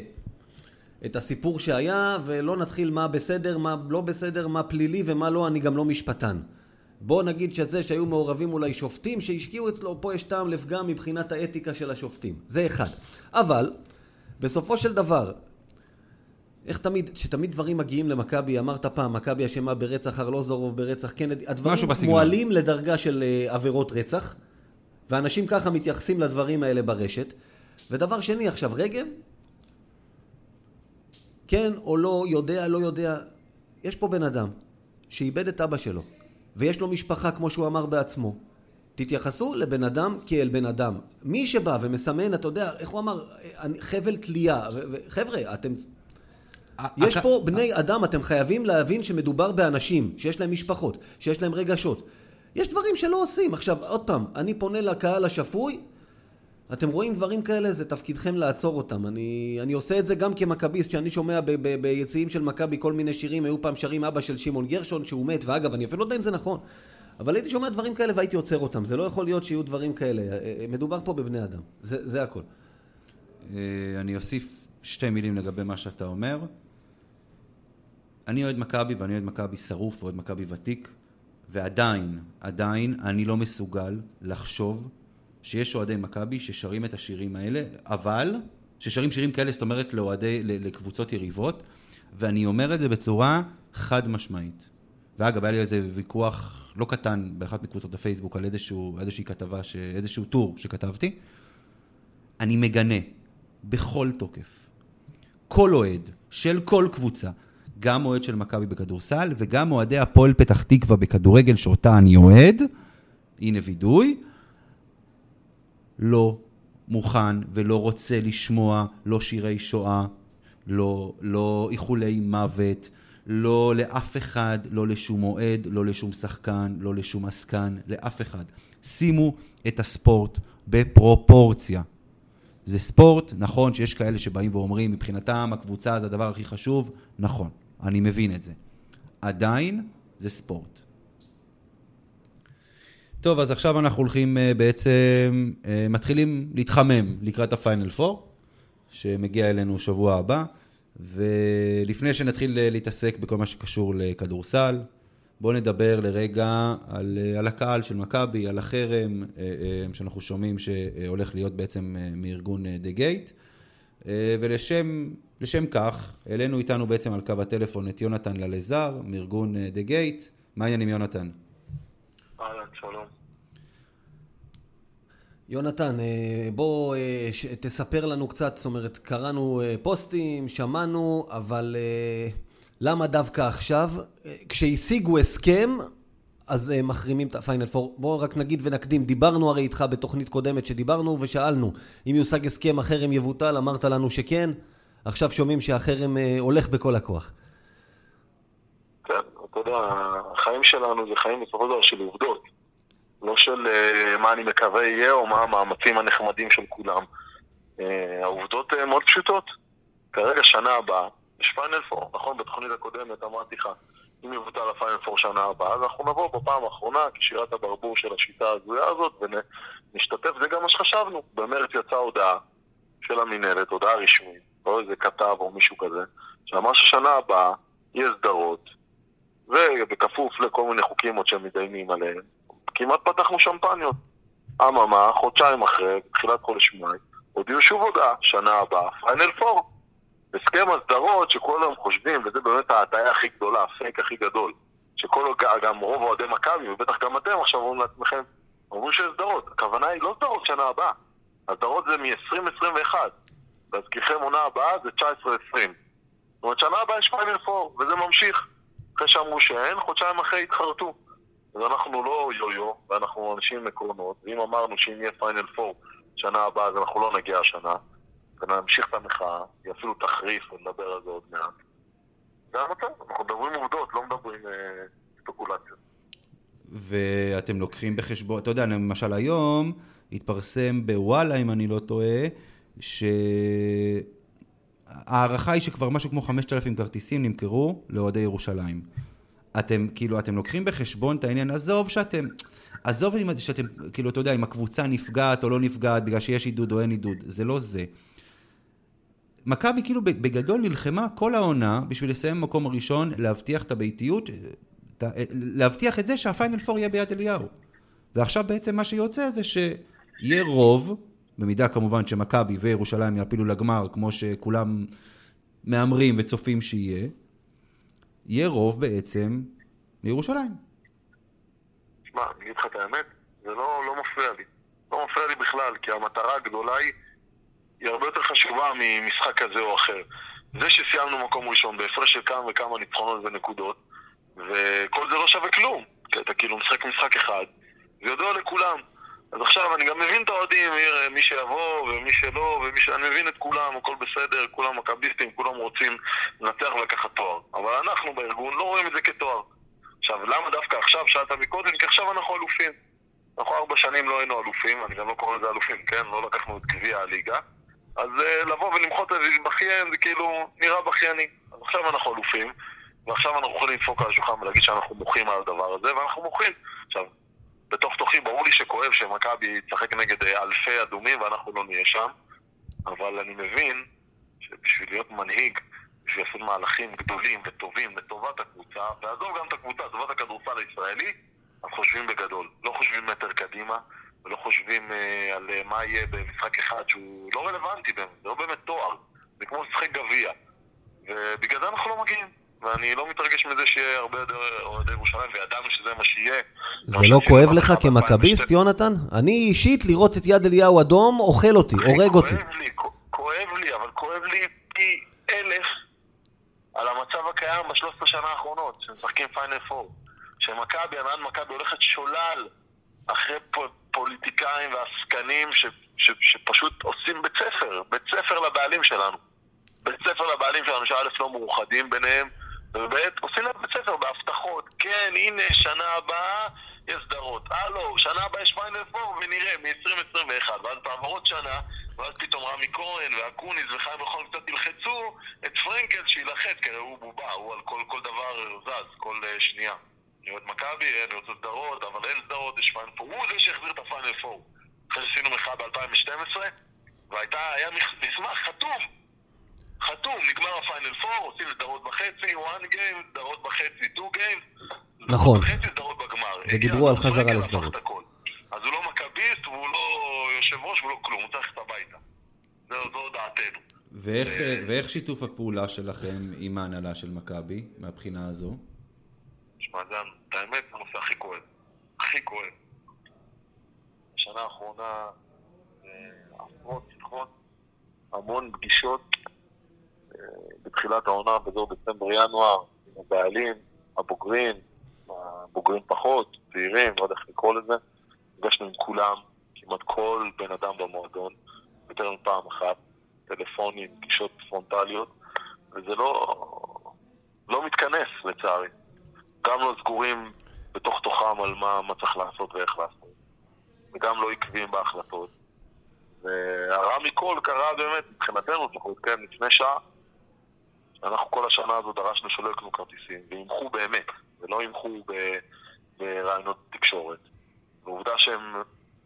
את הסיפור שהיה, ולא נתחיל מה בסדר, מה לא בסדר, מה פלילי ומה לא, אני גם לא משפטן. בוא נגיד שזה שהיו מעורבים אולי שופטים שהשקיעו אצלו, פה יש טעם לפגם מבחינת האתיקה של השופטים. זה אחד. אבל, בסופו של דבר, איך תמיד, שתמיד דברים מגיעים למכבי, אמרת פעם, מכבי אשמה ברצח ארלוזורוב, ברצח קנדי, הדברים מועלים לדרגה של uh, עבירות רצח. ואנשים ככה מתייחסים לדברים האלה ברשת. ודבר שני, עכשיו, רגב, כן או לא, יודע, לא יודע, יש פה בן אדם שאיבד את אבא שלו, ויש לו משפחה, כמו שהוא אמר בעצמו. תתייחסו לבן אדם כאל בן אדם. מי שבא ומסמן, אתה יודע, איך הוא אמר, חבל תלייה. חבר'ה, אתם... יש פה בני אדם, אתם חייבים להבין שמדובר באנשים, שיש להם משפחות, שיש להם רגשות. יש דברים שלא עושים. עכשיו, עוד פעם, אני פונה לקהל השפוי, אתם רואים דברים כאלה, זה תפקידכם לעצור אותם. אני, אני עושה את זה גם כמכביסט, שאני שומע ב, ב, ביציעים של מכבי כל מיני שירים, היו פעם שרים אבא של שמעון גרשון שהוא מת, ואגב, אני אפילו לא יודע אם זה נכון, אבל הייתי שומע דברים כאלה והייתי עוצר אותם. זה לא יכול להיות שיהיו דברים כאלה. אה, אה, מדובר פה בבני אדם. זה, זה הכל. אה, אני אוסיף שתי מילים לגבי מה שאתה אומר. אני אוהד מכבי ואני אוהד מכבי שרוף, אוהד מכבי ותיק. ועדיין, עדיין, אני לא מסוגל לחשוב שיש אוהדי מכבי ששרים את השירים האלה, אבל ששרים שירים כאלה, זאת אומרת, לאוהדי, לקבוצות יריבות, ואני אומר את זה בצורה חד משמעית. ואגב, היה לי איזה ויכוח לא קטן באחת מקבוצות הפייסבוק על איזשהו, איזושהי כתבה, ש... איזשהו טור שכתבתי. אני מגנה בכל תוקף כל אוהד של כל קבוצה, גם אוהד של מכבי בכדורסל וגם אוהדי הפועל פתח תקווה בכדורגל שאותה אני אוהד, הנה וידוי, לא מוכן ולא רוצה לשמוע לא שירי שואה, לא, לא איחולי מוות, לא לאף אחד, לא לשום אוהד, לא לשום שחקן, לא לשום עסקן, לאף אחד. שימו את הספורט בפרופורציה. זה ספורט, נכון שיש כאלה שבאים ואומרים, מבחינתם הקבוצה זה הדבר הכי חשוב, נכון, אני מבין את זה. עדיין זה ספורט. טוב, אז עכשיו אנחנו הולכים uh, בעצם, uh, מתחילים להתחמם לקראת הפיינל פור, שמגיע אלינו שבוע הבא. ולפני שנתחיל אה, להתעסק בכל מה שקשור לכדורסל, בואו נדבר לרגע על, אה, על הקהל של מכבי, על החרם אה, שאנחנו שומעים שהולך להיות בעצם מארגון דה גייט. ולשם כך, העלינו איתנו בעצם על קו הטלפון את יונתן ללזר מארגון דה גייט. מה העניין עם יונתן? אהלן, שלום. יונתן, אה, בוא אה, תספר לנו קצת, זאת אומרת, קראנו אה, פוסטים, שמענו, אבל למה דווקא עכשיו? כשהשיגו הסכם, אז מחרימים את הפיינל פור. בוא רק נגיד ונקדים, דיברנו הרי איתך בתוכנית קודמת שדיברנו ושאלנו אם יושג הסכם החרם יבוטל, אמרת לנו שכן, עכשיו שומעים שהחרם הולך בכל הכוח. כן, אתה יודע, החיים שלנו זה חיים בסופו של דבר של עובדות. לא של uh, מה אני מקווה יהיה או מה המאמצים הנחמדים של כולם. Uh, העובדות מאוד פשוטות. כרגע שנה הבאה, יש final four, נכון? בתוכנית הקודמת אמרתי לך, אם יבוטל ה final four שנה הבאה, אז אנחנו נבוא בפעם האחרונה כשירת הברבור של השיטה ההזויה הזאת ונשתתף, זה גם מה שחשבנו. במרץ יצאה הודעה של המינהלת, הודעה רשמית, לא איזה כתב או מישהו כזה, שאמר ששנה הבאה יהיה סדרות, ובכפוף לכל מיני חוקים עוד שהם מתדיינים עליהם, כמעט פתחנו שמפניות. אממה, חודשיים אחרי, בתחילת חודש מאי, הודיעו שוב הודעה, שנה הבאה, final four. הסכם הסדרות שכל היום חושבים, וזה באמת ההטעיה הכי גדולה, הפייק הכי גדול, שכל, גם רוב אוהדי מכבי, ובטח גם אתם עכשיו אומרים לעצמכם, אומרים שיש סדרות. הכוונה היא לא סדרות שנה הבאה, הסדרות זה מ-2021. להזכירכם, עונה הבאה זה 19-20. זאת אומרת, שנה הבאה יש final four, וזה ממשיך. אחרי שאמרו שאין, חודשיים אחרי התחרטו. אז אנחנו לא יו-יו, ואנחנו אנשים עם עקרונות, ואם אמרנו שאם יהיה פיינל פור שנה הבאה, אז אנחנו לא נגיע השנה, ונמשיך את המחאה, היא אפילו תחריף, ונדבר על זה עוד מעט. זה המצב, אנחנו מדברים עובדות, לא מדברים אה, ספקולציות. ואתם לוקחים בחשבון, אתה יודע, למשל היום התפרסם בוואלה, אם אני לא טועה, שההערכה היא שכבר משהו כמו 5,000 כרטיסים נמכרו לאוהדי ירושלים. אתם, כאילו, אתם לוקחים בחשבון את העניין, עזוב שאתם, עזוב שאתם, כאילו, אתה יודע, אם הקבוצה נפגעת או לא נפגעת בגלל שיש עידוד או אין עידוד, זה לא זה. מכבי כאילו בגדול נלחמה כל העונה בשביל לסיים במקום הראשון, להבטיח את הביתיות, להבטיח את זה שהפיינל פור יהיה ביד אליהו. ועכשיו בעצם מה שיוצא זה שיהיה רוב, במידה כמובן שמכבי וירושלים יעפילו לגמר כמו שכולם מהמרים וצופים שיהיה, יהיה רוב בעצם לירושלים. שמע, אני אגיד לך את האמת, זה לא, לא מפריע לי. לא מפריע לי בכלל, כי המטרה הגדולה היא, היא הרבה יותר חשובה ממשחק כזה או אחר. זה שסיימנו מקום ראשון בהפרש של כמה וכמה ניצחונות ונקודות, וכל זה לא שווה כלום. כי אתה כאילו משחק משחק אחד, זה ידוע לכולם. אז עכשיו אני גם מבין את האוהדים, מי שיבוא ומי שלא, ומי ש... אני מבין את כולם, הכל בסדר, כולם מכביסטים, כולם רוצים לנצח ולקחת תואר. אבל אנחנו בארגון לא רואים את זה כתואר. עכשיו, למה דווקא עכשיו? שאלת מקודם, כי עכשיו אנחנו אלופים. אנחנו ארבע שנים לא היינו אלופים, אני גם לא קורא לזה אלופים, כן? לא לקחנו את גביע הליגה. אז uh, לבוא ולמחות את זה, בכיין, זה כאילו נראה בכייני. אז עכשיו אנחנו אלופים, ועכשיו אנחנו יכולים לדפוק על השולחן ולהגיד שאנחנו מוחים על הדבר הזה, ואנחנו מוחים. עכשיו, בתוך תוכי ברור לי שכואב שמכבי תשחק נגד אה, אלפי אדומים ואנחנו לא נהיה שם, אבל אני מבין שבשביל להיות מנהיג, בשביל לעשות מהלכים גדולים וטובים לטובת הקבוצה, ועזוב גם את הקבוצה, לטובת הכדורסל הישראלי, אז חושבים בגדול. לא חושבים מטר קדימה, ולא חושבים אה, על אה, מה יהיה במשחק אחד שהוא לא רלוונטי זה לא באמת תואר, זה כמו לשחק גביע. ובגלל זה אנחנו לא מגיעים. ואני לא מתרגש מזה שיהיה הרבה יותר אוהדי ירושלים, וידענו שזה מה שיהיה. זה לא כואב לך כמכביסט, ב-2012. יונתן? אני אישית לראות את יד אליהו אדום אוכל אותי, הורג אותי. כואב לי, כואב לי, אבל כואב לי פי אלף על המצב הקיים בשלושת השנה האחרונות, שמשחקים פיינל פור. שמכבי, הנהלת מכבי הולכת שולל אחרי פו- פוליטיקאים ועסקנים שפשוט עושים בית ספר, בית ספר לבעלים שלנו. בית ספר לבעלים שלנו, שא' לא מאוחדים ביניהם, וב' עושים להם בית ספר בהבטחות. כן, הנה, שנה הבאה יש סדרות. הלו, שנה הבאה יש final four, ונראה, מ-2021. ואז תעבור עוד שנה, ואז פתאום רמי כהן ואקוניס וחיים רחון קצת ילחצו את פרנקל שיילחץ, כי הוא בובה, הוא על כל, כל דבר זז, כל אה, שנייה. אני אוהד מכבי, אני רוצה סדרות, אבל אין סדרות, יש final four. הוא זה שהחזיר את ה final four. אחרי שעשינו מחאה ב-2012, והיה מסמך חתום חתום, נגמר הפיינל פור, עושים סדרות בחצי, one game, סדרות בחצי, two game. נכון. בחצי, סדרות בגמר. ודיברו על חזרה לסדרות. אז הוא לא מכביסט, והוא לא יושב ראש, והוא לא כלום, הוא צריך ללכת הביתה. זו זו דעתנו. ואיך, ואיך שיתוף הפעולה שלכם עם ההנהלה של מכבי, מהבחינה הזו? שמע, זה האמת, זה הנושא הכי כואב. הכי כואב. בשנה האחרונה, אה, עשרות שיחות, המון פגישות אה, בתחילת העונה, באזור דצמבר-ינואר, עם הבעלים, הבוגרים, הבוגרים פחות, צעירים, לא יודע איך לקרוא לזה. נפגשנו עם כולם, כמעט כל בן אדם במועדון, יותר מפעם אחת, טלפונים, פגישות פרונטליות, וזה לא, לא מתכנס לצערי. גם לא סגורים בתוך תוכם על מה, מה צריך לעשות ואיך לעשות. וגם לא עקביים בהחלטות. והרע מכל קרה באמת, מבחינתנו, לפחות, כן, לפני שעה, אנחנו כל השנה הזו דרשנו שלא יקנו כרטיסים, וימחו באמת, ולא ימחו ברעיונות תקשורת. ועובדה שהם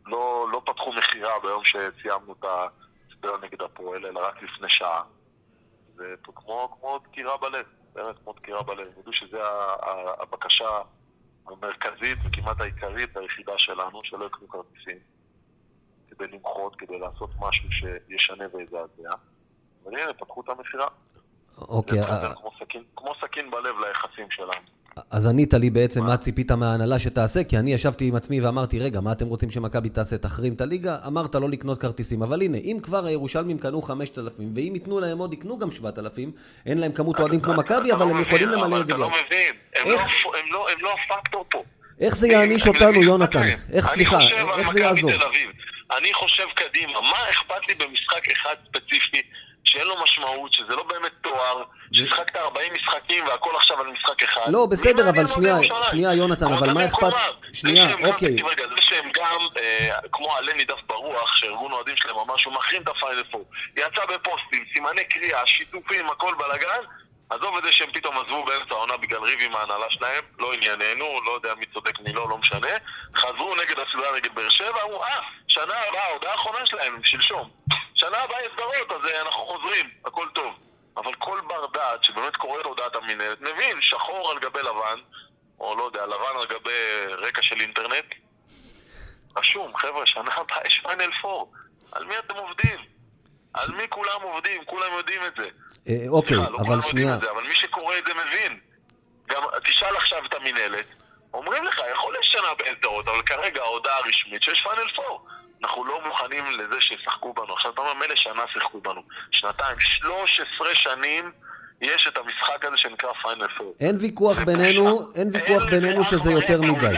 לא, לא פתחו מכירה ביום שסיימנו את הסדר נגד הפועל, אלא רק לפני שעה. זה כמו, כמו דקירה בלב, באמת כמו דקירה בלב. ידעו שזו הבקשה המרכזית וכמעט העיקרית היחידה שלנו, שלא יקנו כרטיסים, כדי למחות, כדי לעשות משהו שישנה ויזעזע. והנה, פתחו את המכירה. אוקיי, זה אה, כמו סכין- כמו סכין בלב ליחסים שלנו. אז ענית לי בעצם מה ציפית מההנהלה שתעשה, כי אני ישבתי עם עצמי ואמרתי, רגע, מה אתם רוצים שמכבי תעשה? תחרים את הליגה? אמרת לא לקנות כרטיסים, אבל הנה, אם כבר הירושלמים קנו 5,000, ואם ייתנו להם עוד, יקנו גם 7,000, אין להם כמות אוהדים כמו מכבי, אבל לא הם יכולים למלא את זה אתה לא. מבין, הם? לא- לא- הם לא הפקטור פה. איך זה יעניש אותנו, יונתן? איך, סליחה, איך זה יעזור? אני חושב קדימה, מה אכפת לי במשחק אחד ספציפי, שאין לו משמעות, שזה לא באמת תואר, ששחקת 40 משחקים והכל עכשיו על משחק אחד. לא, בסדר, אבל שנייה? שנייה, יונתן, אבל מה אכפת-. שנייה, אוקיי. זה שהם גם, אה, כמו עלה נידף ברוח, שארגון אוהדים שלהם ממש, הוא מחרים את הפיינל פור. יצא בפוסטים, סימני קריאה, שיתופים, הכל בלאגן. עזוב את זה שהם פתאום עזבו באמצע העונה בגלל ריב עם ההנהלה שלהם, לא ענייננו, לא יודע מי צודק מי לא, לא משנה. חזרו נגד הסדרה נגד באר שבע, אמרו, אה, שנה הבאה, ההודעה האחרונה שלהם, שלשום. שנה הבאה יש סדרות, אז אה, אנחנו חוזרים, הכל טוב. אבל כל בר דעת שבאמת קורא את הודעת המינהלת, מבין, שחור על גבי לבן, או לא יודע, לבן על גבי רקע של אינטרנט, רשום, חבר'ה, שנה הבאה יש final four. על מי אתם עובדים? על מי כולם עובדים? כולם יודעים את זה. אה, אוקיי, סליחה, לא אבל שנייה. זה, אבל מי שקורא את זה מבין. גם תשאל עכשיו את המינהלת, אומרים לך, יכול להיות שנה בלי סדרות, אבל כרגע ההודעה הרשמית שיש final four. אנחנו לא מוכנים לזה שישחקו בנו. עכשיו אתה אומר, מילא שנה שיחקו בנו. שנתיים, 13 שנים יש את המשחק הזה שנקרא final four. אין ויכוח בינינו. אין ויכוח בינינו שזה יותר מדי.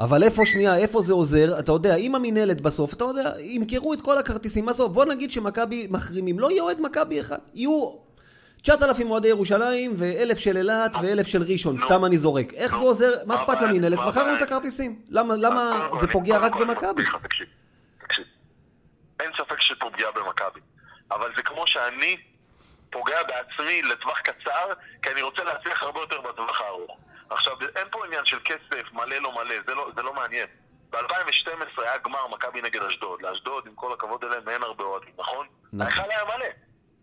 אבל איפה, שנייה, איפה זה עוזר? אתה יודע, אם המינהלת בסוף, אתה יודע, ימכרו את כל הכרטיסים, עזוב, בוא נגיד שמכבי מחרימים, לא יהיה אוהד מכבי אחד, יהיו 9,000 אוהדי ירושלים, ו-1,000 של אילת, ו-1,000 של ראשון. סתם אני זורק. איך. זה עוזר? מה אכפת? למינהלת? מכרנו את? הכרטיסים. למה זה פוגע רק במכבי? אין ספק שפה פגיעה במכבי. אבל זה כמו שאני פוגע בעצמי לטווח קצר, כי אני רוצה להצליח הרבה יותר בטווח הארוך. עכשיו, אין פה עניין של כסף, מלא לא מלא, זה לא, זה לא מעניין. ב-2012 היה גמר מכבי נגד אשדוד. לאשדוד, עם כל הכבוד אליהם, אין הרבה אוהדים, נכון? נכון. ההיכל היה מלא.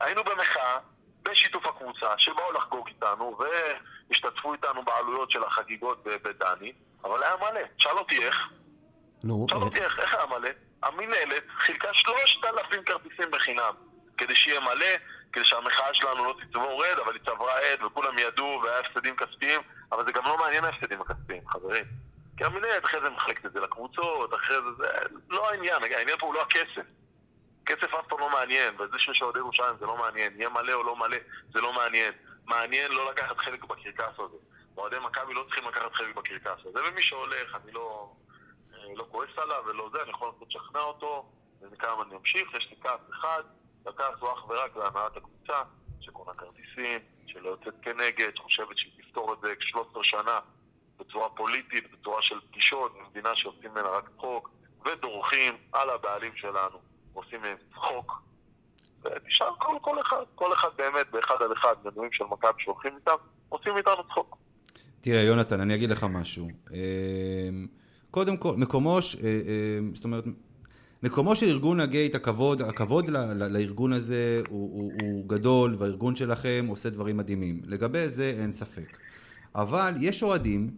היינו במחאה, בשיתוף הקבוצה, שבאו לחגוג איתנו, והשתתפו איתנו בעלויות של החגיגות בדני, אבל היה מלא. תשאל אותי איך. נו, שאל אה, אותי איך איך היה מלא? המינהלת חילקה שלושת אלפים כרטיסים בחינם, כדי שיהיה מלא, כדי שהמחאה שלנו לא תצבור עד, אבל היא צברה עד וכולם ידעו והיה הפסדים כספיים, אבל זה גם לא מעניין ההפסדים הכספיים, חברים. כי המינהלת אחרי זה מחלקת את זה לקבוצות, אחרי זה, זה לא העניין, העניין פה הוא לא הכסף. כסף אף פעם לא מעניין, וזה שיש אוהדי ירושלים זה לא מעניין, יהיה מלא או לא מלא, זה לא מעניין. מעניין לא לקחת חלק בקרקס הזה. אוהדי מכבי לא צריכים לקחת חלק בקרקס הזה, ומי שהולך, אני לא, אה, לא כועס עליו ולא זה, אני יכול לנסות לשכנע אותו, ומכמה אני אמשיך, יש לי כעס אחד, הכעס הוא אך ורק להנהלת הקבוצה, שקונה כרטיסים, שלא יוצאת כנגד, שחושבת שהיא תפתור את זה 13 שנה בצורה פוליטית, בצורה של פגישות, במדינה שעושים ממנה רק צחוק, ודורכים על הבעלים שלנו, עושים מהם צחוק. ותשאל כל, כל אחד, כל אחד באמת באחד על אחד, מנויים של מכבי שהולכים איתם, עושים איתנו צחוק. תראה, יונתן, אני אגיד לך משהו. אה, קודם כל, מקומו, אה, אה, זאת אומרת, מקומו של ארגון הגייט, הכבוד, הכבוד ל- ל- לארגון הזה הוא, הוא, הוא גדול, והארגון שלכם עושה דברים מדהימים. לגבי זה אין ספק. אבל יש אוהדים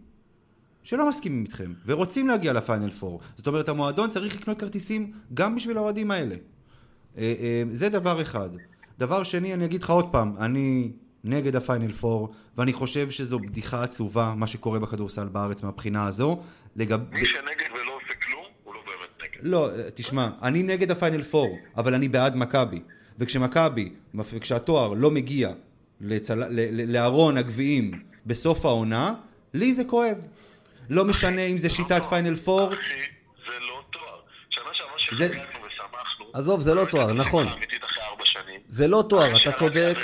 שלא מסכימים איתכם, ורוצים להגיע לפיינל פור. זאת אומרת, המועדון צריך לקנות כרטיסים גם בשביל האוהדים האלה. אה, אה, זה דבר אחד. דבר שני, אני אגיד לך עוד פעם, אני נגד הפיינל פור, ואני חושב שזו בדיחה עצובה, מה שקורה בכדורסל בארץ מהבחינה הזו. לגב... מי שנגד ולא עושה כלום, הוא לא באמת נגד. לא, אה, תשמע, אני נגד הפיינל פור, אבל אני בעד מכבי. וכשמכבי, וכשהתואר לא מגיע לצל... ל- ל- לארון הגביעים בסוף העונה, לי זה כואב. לא משנה אם זה שיטת פיינל פור, אחי, זה לא תואר. שנה שעברה שחגגנו ושמחנו. עזוב, זה לא תואר, נכון. תקופה אמיתית אחרי ארבע שנים. זה לא תואר, אתה צודק.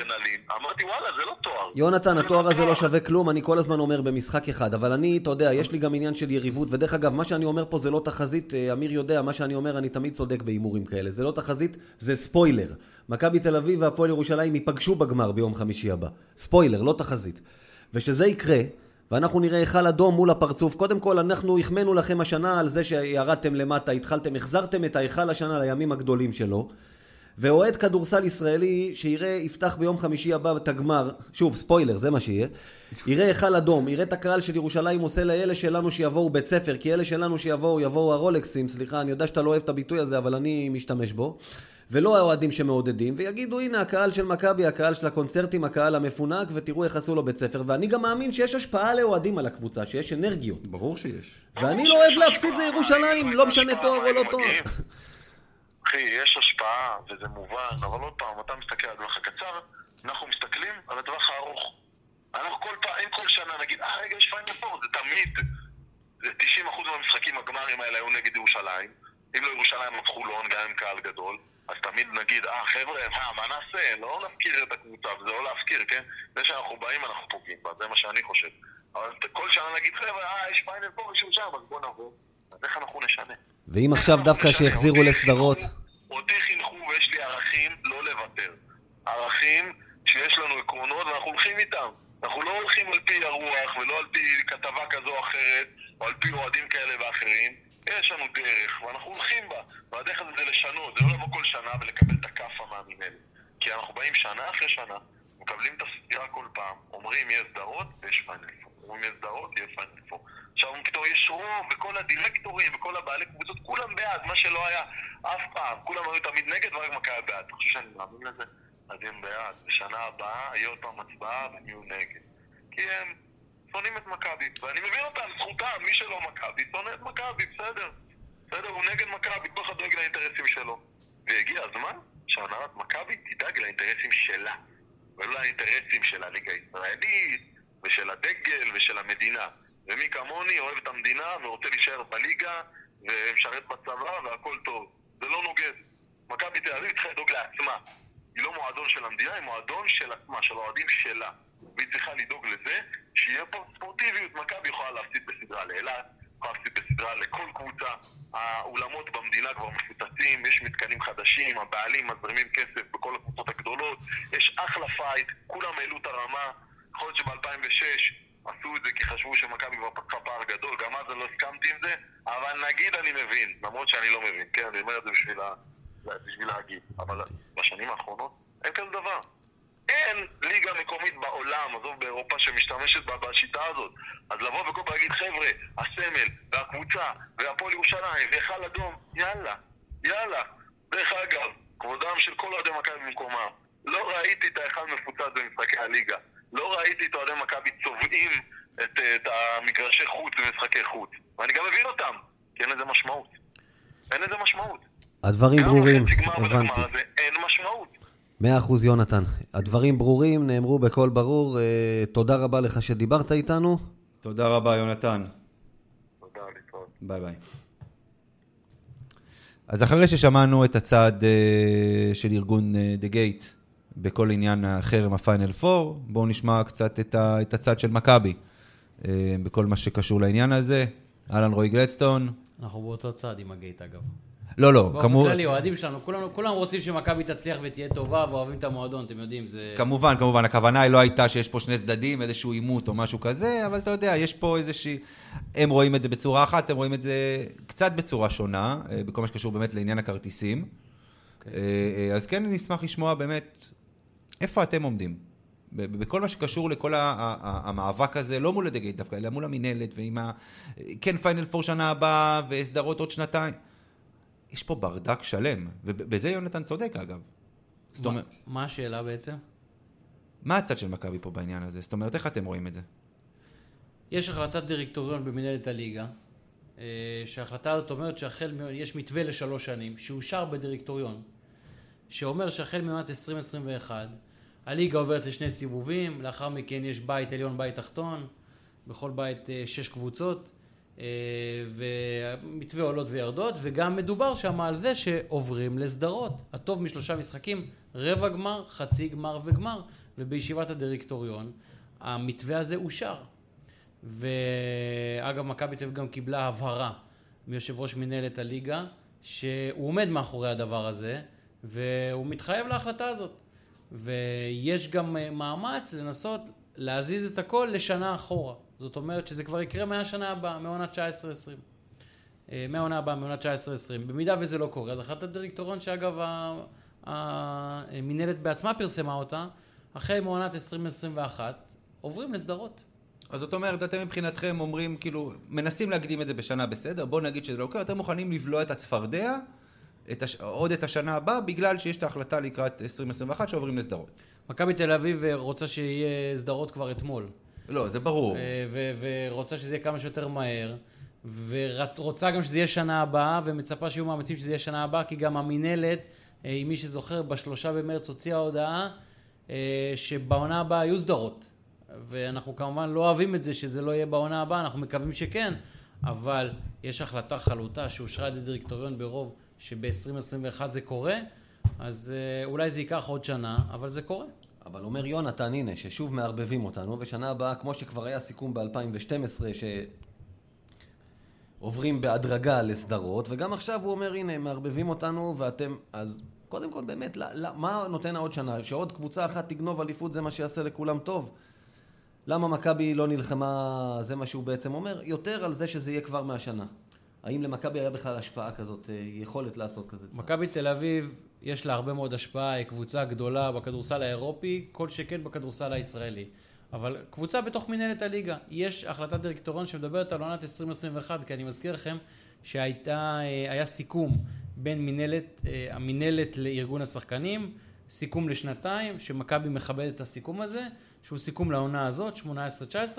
אמרתי וואלה, זה לא תואר. יונתן, התואר זה הזה לא. שווה כלום, אני כל הזמן אומר במשחק אחד, אבל אני, אתה יודע, יש לי גם עניין של יריבות, ודרך אגב, מה שאני אומר פה זה לא תחזית, אה, אמיר יודע, מה שאני אומר, אני תמיד צודק בהימורים כאלה, זה לא תחזית, זה ספוילר. מכבי תל אביב והפועל ירושלים ייפגשו בגמר ביום חמישי הבא. ספוילר, לא תחזית. ושזה יקרה, ואנחנו נראה היכל אדום מול הפרצוף, קודם כל אנחנו החמאנו לכם השנה על זה שירדתם למטה, התחלתם, החזרתם את ההיכל השנה לימים הגדולים שלו. ואוהד כדורסל ישראלי שיראה, יפתח ביום חמישי הבא את הגמר, שוב, ספוילר, זה מה שיהיה, יראה היכל אדום, יראה את הקהל של ירושלים עושה לאלה שלנו שיבואו בית ספר, כי אלה שלנו שיבואו, יבואו הרולקסים, סליחה, אני יודע שאתה לא אוהב את הביטוי הזה, אבל אני משתמש בו, ולא האוהדים שמעודדים, ויגידו, הנה הקהל של מכבי, הקהל של הקונצרטים, הקהל המפונק, ותראו איך עשו לו בית ספר, ואני גם מאמין שיש השפעה לאוהדים על הקבוצה, שיש אנרגיות. ברור שיש. ואני לא אוהב להפסיד לירושלים, לא משנה תואר או לא תואר. אחי, יש השפעה, וזה מובן, אבל עוד פעם, אתה מסתכל על הטווח הקצר, אנחנו מסתכלים על הטווח הארוך. אנחנו כל פעם, אין כל שנה נגיד, אה רגע, יש פיינל פור, זה תמיד. זה 90% מהמשחקים הגמרים האלה היו נגד ירושלים. אם לא ירושלים, אז חולון, גם עם קהל גדול. אז תמיד נגיד, אה חבר'ה, מה, מה נעשה? לא נפקיר את הקבוצה, וזה לא להפקיר, כן? זה שאנחנו באים, אנחנו פוגעים בה, זה מה שאני חושב. אבל כל שנה נגיד, חבר'ה, אה, יש פיינל פור, יש ירושלים, אז בואו נבוא. אז איך אנחנו נשנה? ואם עכשיו דווקא שיחזירו לסדרות... אותי חינכו ויש לי ערכים לא לוותר. ערכים שיש לנו עקרונות ואנחנו הולכים איתם. אנחנו לא הולכים על פי הרוח ולא על פי כתבה כזו או אחרת, או על פי אוהדים כאלה ואחרים. יש לנו דרך, ואנחנו הולכים בה. והדרך הזה זה לשנות, זה לא לבוא כל שנה ולקבל את הכאפה מהמינהלת. כי אנחנו באים שנה אחרי שנה, מקבלים את הסטירה כל פעם, אומרים יש סדרות ויש פיינל פיינל פור. עכשיו פתאום יש רוב, וכל הדירקטורים וכל הבעלי קבוצות, כולם בעד, מה שלא היה אף פעם. כולם היו תמיד נגד ורק מכבי בעד. אתה חושב שאני מאמין לזה? אז הם בעד. בשנה הבאה יהיה עוד פעם הצבעה והם יהיו נגד. כי הם שונאים את מכבי. ואני מבין אותם, זכותם, מי שלא מכבי, שונא את מכבי, בסדר. בסדר, הוא נגד מכבי, כל אחד דואג לאינטרסים שלו. והגיע הזמן שהנהלת מכבי תדאג לאינטרסים שלה, ולא לאינטרסים של הליגה הישראלית, ושל הדגל, ושל המדינה. ומי כמוני אוהב את המדינה ורוצה להישאר בליגה, ומשרת בצבא, והכל טוב. זה לא נוגד. מכבי תל אביב צריכה לדאוג לעצמה. היא לא מועדון של המדינה, היא מועדון של עצמה, של האוהדים שלה. והיא צריכה לדאוג לזה שיהיה פה ספורטיביות. מכבי יכולה להפסיד בסדרה לאילת, יכולה להפסיד בסדרה לכל קבוצה. האולמות במדינה כבר מפוצצים, יש מתקנים חדשים, הבעלים מזרימים כסף בכל הקבוצות הגדולות, יש אחלה פייט, כולם העלו את הרמה. יכול להיות שב-2006 עשו את זה כי חשבו שמכבי כבר פתחה פער גדול, גם אז אני לא הסכמתי עם זה, אבל נגיד אני מבין, למרות שאני לא מבין, כן, אני אומר את זה בשביל, ה... בשביל להגיד, אבל בשנים האחרונות אין כזה דבר. אין ליגה מקומית בעולם, עזוב באירופה, שמשתמשת בשיטה הזאת. אז לבוא וכל פעם להגיד, חבר'ה, הסמל, והקבוצה, והפועל ירושלים, והיכל אדום, יאללה, יאללה. דרך אגב, כבודם של כל אוהדי מכבי במקומם. לא ראיתי את ההיכל מפוצץ במשחקי הליגה. לא ראיתי את אוהדי מכבי צובעים את, את המגרשי חוץ במשחקי חוץ. ואני גם מבין אותם, כי אין לזה משמעות. אין לזה משמעות. הדברים ברורים, הבנתי. הזה אין משמעות. מאה אחוז יונתן. הדברים ברורים, נאמרו בקול ברור. אה, תודה רבה לך שדיברת איתנו. תודה רבה, יונתן. תודה, להתראות. ביי ביי. אז אחרי ששמענו את הצד uh, של ארגון uh, The Gate בכל עניין החרם הפיינל 4, בואו נשמע קצת את, ה, את הצד של מכבי uh, בכל מה שקשור לעניין הזה. אהלן רועי גלדסטון. אנחנו באותו צד עם ה Gate אגב. לא, לא, באופן כמובן, כללי, אוהדים שלנו, כולם, כולם רוצים שמכבי תצליח ותהיה טובה ואוהבים את המועדון, אתם יודעים, זה... כמובן, כמובן, הכוונה היא לא הייתה שיש פה שני צדדים, איזשהו עימות או משהו כזה, אבל אתה יודע, יש פה איזושהי... הם רואים את זה בצורה אחת, הם רואים את זה קצת בצורה שונה, אה, בכל מה שקשור באמת לעניין הכרטיסים. אוקיי. אה, אה, אז כן, אני אשמח לשמוע באמת, איפה אתם עומדים? בכל מה שקשור לכל המאבק הזה, לא מול הדגל דווקא, אלא מול המינהלת ועם ה... כן, פיינל פור שנה הבאה וסדרות עוד שנתיים. יש פה ברדק שלם, ובזה יונתן צודק אגב. זאת אומרת, מה השאלה בעצם? מה הצד של מכבי פה בעניין הזה? זאת אומרת, איך אתם רואים את זה? יש החלטת דירקטוריון במנהלת הליגה, אה, שההחלטה הזאת אומרת שהחל, מ- יש מתווה לשלוש שנים, שאושר בדירקטוריון, שאומר שהחל מעונת 2021, הליגה עוברת לשני סיבובים, לאחר מכן יש בית עליון, בית תחתון, בכל בית אה, שש קבוצות, אה, ומתווה עולות וירדות, וגם מדובר שם על זה שעוברים לסדרות. הטוב משלושה משחקים, רבע גמר, חצי גמר וגמר, ובישיבת הדירקטוריון המתווה הזה אושר. ואגב, מכבי תל אביב גם קיבלה הבהרה מיושב ראש מנהלת הליגה, שהוא עומד מאחורי הדבר הזה, והוא מתחייב להחלטה הזאת. ויש גם אה, מאמץ לנסות להזיז את הכל לשנה אחורה. זאת אומרת שזה כבר יקרה מהשנה הבאה, מעונת 19-20. אה, מהעונה הבאה, מעונת 19-20. במידה וזה לא קורה, אז החלטת דירקטוריון, שאגב המינהלת בעצמה פרסמה אותה, החל מעונת 2021, עוברים לסדרות. אז זאת אומרת, אתם מבחינתכם אומרים, כאילו, מנסים להקדים את זה בשנה בסדר, בואו נגיד שזה לא קורה, אתם מוכנים לבלוע את הצפרדע, את הש... עוד את השנה הבאה, בגלל שיש את ההחלטה לקראת 2021 שעוברים לסדרות. מכבי תל אביב אה, רוצה שיהיה סדרות כבר אתמול. לא, זה ברור. אה, ו- ורוצה שזה יהיה כמה שיותר מהר, ורוצה גם שזה יהיה שנה הבאה, ומצפה שיהיו מאמצים שזה יהיה שנה הבאה, כי גם המינהלת, אה, אם מי שזוכר, בשלושה במרץ הוציאה הודעה אה, שבעונה הבאה היו סדרות. ואנחנו כמובן לא אוהבים את זה שזה לא יהיה בעונה הבאה, אנחנו מקווים שכן, אבל יש החלטה חלוטה שאושרה על ידי דירקטוריון ברוב שב-2021 זה קורה, אז אה, אולי זה ייקח עוד שנה, אבל זה קורה. אבל אומר יונתן, הנה, ששוב מערבבים אותנו, ושנה הבאה, כמו שכבר היה סיכום ב-2012, שעוברים בהדרגה לסדרות, וגם עכשיו הוא אומר, הנה, מערבבים אותנו, ואתם... אז קודם כל, באמת, לא, לא, מה נותן העוד שנה? שעוד קבוצה אחת תגנוב אליפות, זה מה שיעשה לכולם טוב? למה מכבי לא נלחמה, זה מה שהוא בעצם אומר, יותר על זה שזה יהיה כבר מהשנה. האם למכבי היה בכלל השפעה כזאת, אה, יכולת לעשות כזה צעד? מכבי תל אביב, יש לה הרבה מאוד השפעה, היא קבוצה גדולה בכדורסל האירופי, כל שכן בכדורסל הישראלי. אבל קבוצה בתוך מנהלת הליגה. יש החלטת דירקטוריון שמדברת על עונת 2021, כי אני מזכיר לכם שהיה סיכום בין מנהלת, אה, המנהלת לארגון השחקנים, סיכום לשנתיים, שמכבי מכבדת את הסיכום הזה, שהוא סיכום לעונה הזאת, 18-19,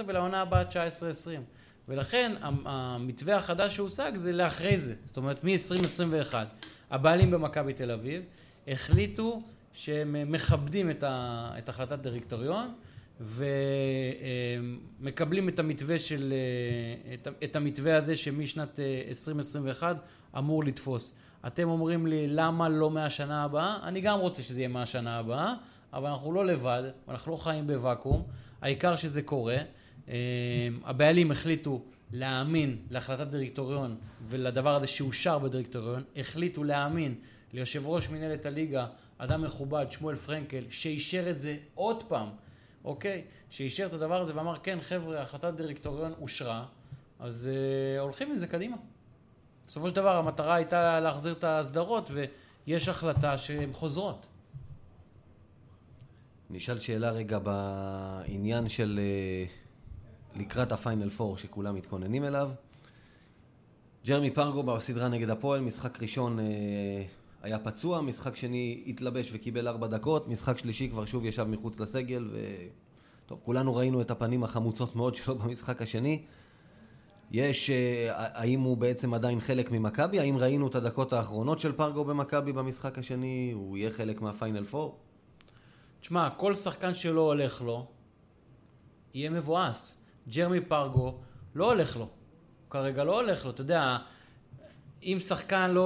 ולעונה הבאה 19-20. ולכן המ- המתווה החדש שהושג זה לאחרי זה, זאת אומרת מ-2021. הבעלים במכבי תל אביב החליטו שהם מכבדים את, ה, את החלטת דירקטוריון ומקבלים את המתווה של, אה, את, את המתווה הזה שמשנת אה, 2021 אמור לתפוס. אתם אומרים לי למה לא מהשנה הבאה? אני גם רוצה שזה יהיה מהשנה הבאה, אבל אנחנו לא לבד, אנחנו לא חיים בוואקום, העיקר שזה קורה. אה, הבעלים החליטו להאמין להחלטת דירקטוריון ולדבר הזה שאושר בדירקטוריון, החליטו להאמין ליושב ראש מנהלת הליגה, אדם מכובד, שמואל פרנקל, שאישר את זה עוד פעם, אוקיי? שאישר את הדבר הזה ואמר, כן, חבר'ה, החלטת דירקטוריון אושרה, אז אה, הולכים עם זה קדימה. בסופו של דבר המטרה הייתה להחזיר את הסדרות ויש החלטה שהן חוזרות. נשאל שאלה רגע בעניין של... אה, לקראת הפיינל פור שכולם מתכוננים אליו. ג'רמי פרגו בסדרה נגד הפועל, משחק ראשון אה, היה פצוע, משחק שני התלבש וקיבל ארבע דקות, משחק שלישי כבר שוב ישב מחוץ לסגל, ו... טוב, כולנו ראינו את הפנים החמוצות מאוד שלו במשחק השני. יש, אה, האם הוא בעצם עדיין חלק ממכבי? האם ראינו את הדקות האחרונות של פרגו במכבי במשחק השני? הוא יהיה חלק מהפיינל פור? תשמע, כל שחקן שלא הולך לו, יהיה מבואס. ג'רמי פרגו, לא הולך לו. כרגע לא הולך לו, אתה יודע, אם שחקן לא,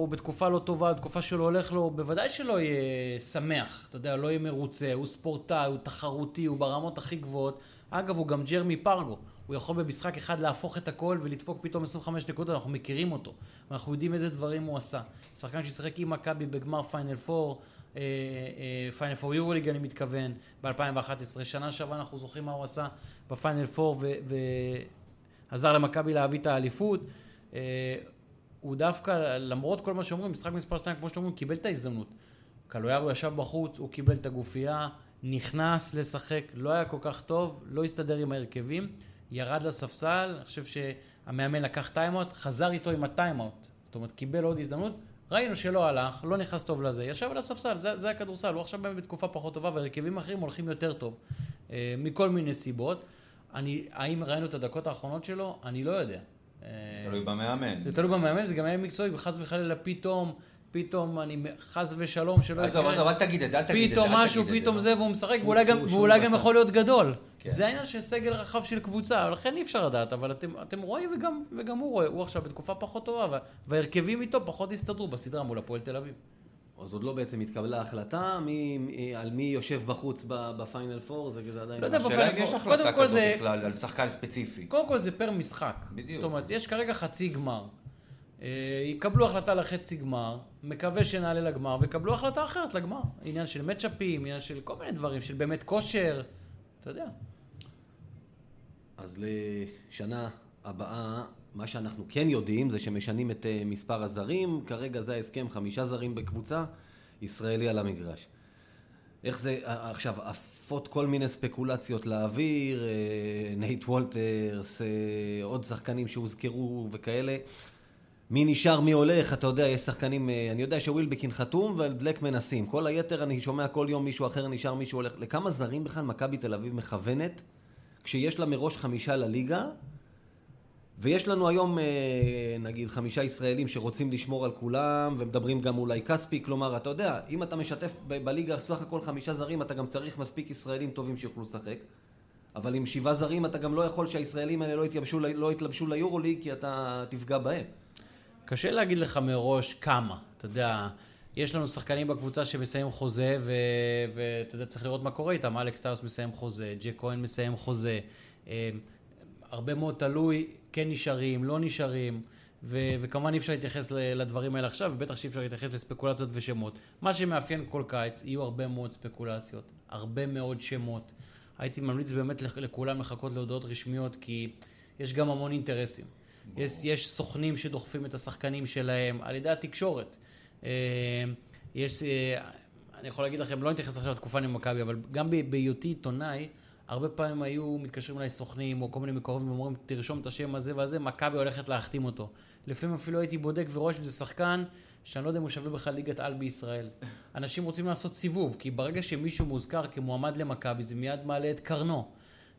הוא בתקופה לא טובה, בתקופה שלא הולך לו, בוודאי שלא יהיה שמח, אתה יודע, לא יהיה מרוצה, הוא ספורטאי, הוא תחרותי, הוא ברמות הכי גבוהות. אגב, הוא גם ג'רמי פרגו. הוא יכול במשחק אחד להפוך את הכל ולדפוק פתאום 25 נקודות, אנחנו מכירים אותו. אנחנו יודעים איזה דברים הוא עשה. שחקן ששיחק עם מכבי בגמר פיינל פור, פיינל פור יורוליג אני מתכוון, ב-2011. שנה שעברה אנחנו זוכרים מה הוא עשה בפיינל פור ועזר למכבי להביא את האליפות. אה, הוא דווקא, למרות כל מה שאומרים, משחק מספר 2, כמו שאומרים, קיבל את ההזדמנות. קלויארו ישב בחוץ, הוא קיבל את הגופייה, נכנס לשחק, לא היה כל כך טוב, לא הסתדר עם ההרכבים, ירד לספסל, אני חושב שהמאמן לקח טיימאוט, חזר איתו עם הטיימאוט, זאת אומרת, קיבל עוד הזדמנות, ראינו שלא הלך, לא נכנס טוב לזה, ישב על הספסל, זה, זה הכדורסל, הוא עכשיו באמת בתקופה פחות טובה, והרכבים אחרים הולכים יותר טוב, אה, מכל מיני סיבות. אני, האם ראינו את הדקות האחרונות שלו? אני לא יודע. תלוי במאמן. זה תלוי במאמן, זה גם היה מקצועי, וחס וחלילה פתאום, פתאום אני חס ושלום שלא עזוב, עזוב, אל תגיד את זה, אל תגיד את זה. פתאום משהו, פתאום לא. זה, והוא משחק, ואולי גם, ואולי גם יכול להיות גדול. כן. זה העניין של סגל רחב של קבוצה, לכן אי אפשר לדעת, אבל אתם, אתם רואים וגם, וגם הוא רואה, הוא עכשיו בתקופה פחות טובה, וה- וההרכבים איתו פחות הסתדרו בסדרה מול הפועל תל אביב. אז עוד לא בעצם התקבלה החלטה מי, מי, על מי יושב בחוץ בפיינל פור, זה, זה עדיין... לא יודע, השאלה אם יש. החלטה כזאת בכלל על שחקן ספציפי. קודם כל זה פר משחק. בדיוק. זאת אומרת, יש כרגע חצי גמר. אה, יקבלו החלטה לחצי גמר, מקווה שנעלה לגמר, ויקבלו החלטה אחרת לגמר. עניין של מצ'אפים, עניין של כל מיני דברים, של באמת כושר, אתה יודע. אז לשנה הבאה, מה שאנחנו כן יודעים זה שמשנים את אה, מספר הזרים, כרגע זה ההסכם, חמישה זרים בקבוצה, ישראלי על המגרש. איך זה, אה, עכשיו, עפות כל מיני ספקולציות לאוויר, נייט וולטרס, עוד שחקנים שהוזכרו וכאלה. מי נשאר, מי הולך, אתה יודע, יש שחקנים, אה, אני יודע שווילבקין חתום ובלק מנסים. כל היתר, אני שומע כל יום מישהו אחר נשאר, מישהו הולך. לכמה זרים בכלל מכבי תל אביב מכוונת, כשיש לה מראש חמישה לליגה, ויש לנו היום, אה, נגיד, חמישה ישראלים שרוצים לשמור על כולם, ומדברים גם אולי כספי, כלומר, אתה יודע, אם אתה משתף ב- בליגה סך הכל חמישה זרים, אתה גם צריך מספיק ישראלים טובים שיוכלו לשחק. אבל עם שבעה זרים אתה גם לא יכול שהישראלים האלה לא יתלבשו, לא יתלבשו ליורוליג, כי אתה תפגע בהם. קשה להגיד לך מראש כמה. אתה יודע, יש לנו שחקנים בקבוצה שמסיים חוזה, ואתה יודע, צריך לראות מה קורה איתם. אלכס טאוס מסיים חוזה, ג'ק כהן מסיים חוזה. אה, הרבה מאוד תלוי, כן נשארים, לא נשארים. ו- וכמובן אי אפשר להתייחס לדברים האלה עכשיו, ובטח שאי אפשר להתייחס לספקולציות ושמות. מה שמאפיין כל קיץ, יהיו הרבה מאוד ספקולציות, הרבה מאוד שמות. הייתי ממליץ באמת לכ- לכולם לחכות להודעות רשמיות, כי יש גם המון אינטרסים. יש, יש סוכנים שדוחפים את השחקנים שלהם על ידי התקשורת. אה, יש, אה, אני יכול להגיד לכם, לא נתייחס עכשיו לתקופה עם מכבי, אבל גם בהיותי עיתונאי, הרבה פעמים היו מתקשרים אליי סוכנים או כל מיני מקורבים ואומרים, תרשום את השם הזה והזה, מכבי הולכת להחתים אותו. לפעמים אפילו הייתי בודק ורואה שזה שחקן שאני לא יודע אם הוא שווה בכלל ליגת על בישראל. אנשים רוצים לעשות סיבוב, כי ברגע שמישהו מוזכר כמועמד למכבי, זה מיד מעלה את קרנו.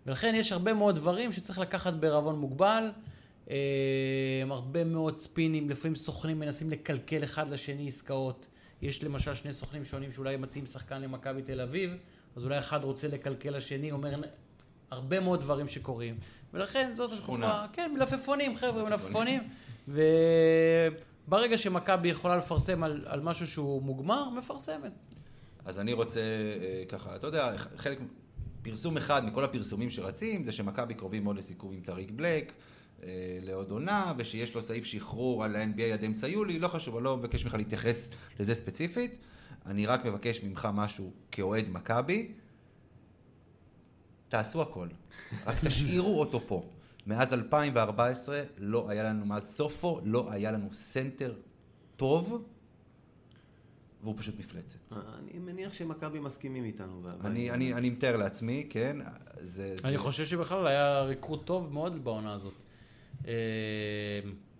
ולכן יש הרבה מאוד דברים שצריך לקחת בערבון מוגבל. אה, הרבה מאוד ספינים, לפעמים סוכנים מנסים לקלקל אחד לשני עסקאות. יש למשל שני סוכנים שונים שאולי מציעים שחקן למכבי תל אביב, אז אולי אחד רוצה לקלקל לשני, אומר הרבה מאוד דברים שקורים. ולכן זאת שכונה. התקופה, כן, מלפפונים, חבר'ה, מלפפונים. וברגע שמכבי יכולה לפרסם על, על משהו שהוא מוגמר, מפרסמת. אז אני רוצה אה, ככה, אתה יודע, חלק, פרסום אחד מכל הפרסומים שרצים, זה שמכבי קרובים מאוד לסיכום עם טאריק בלק, לעוד עונה, ושיש לו סעיף שחרור על ה-NBA עד אמצע יולי, לא חשוב, אני לא מבקש ממך להתייחס לזה ספציפית, אני רק מבקש ממך משהו כאוהד מכבי, תעשו הכל, רק תשאירו אותו פה. מאז 2014 לא היה לנו, מאז סופו לא היה לנו סנטר טוב והוא פשוט מפלצת. אני מניח שמכבי מסכימים איתנו. אני, אני, אני מתאר לעצמי, כן, זה... אני זה- חושב שבכלל היה ריקרוט טוב מאוד בעונה הזאת. אה,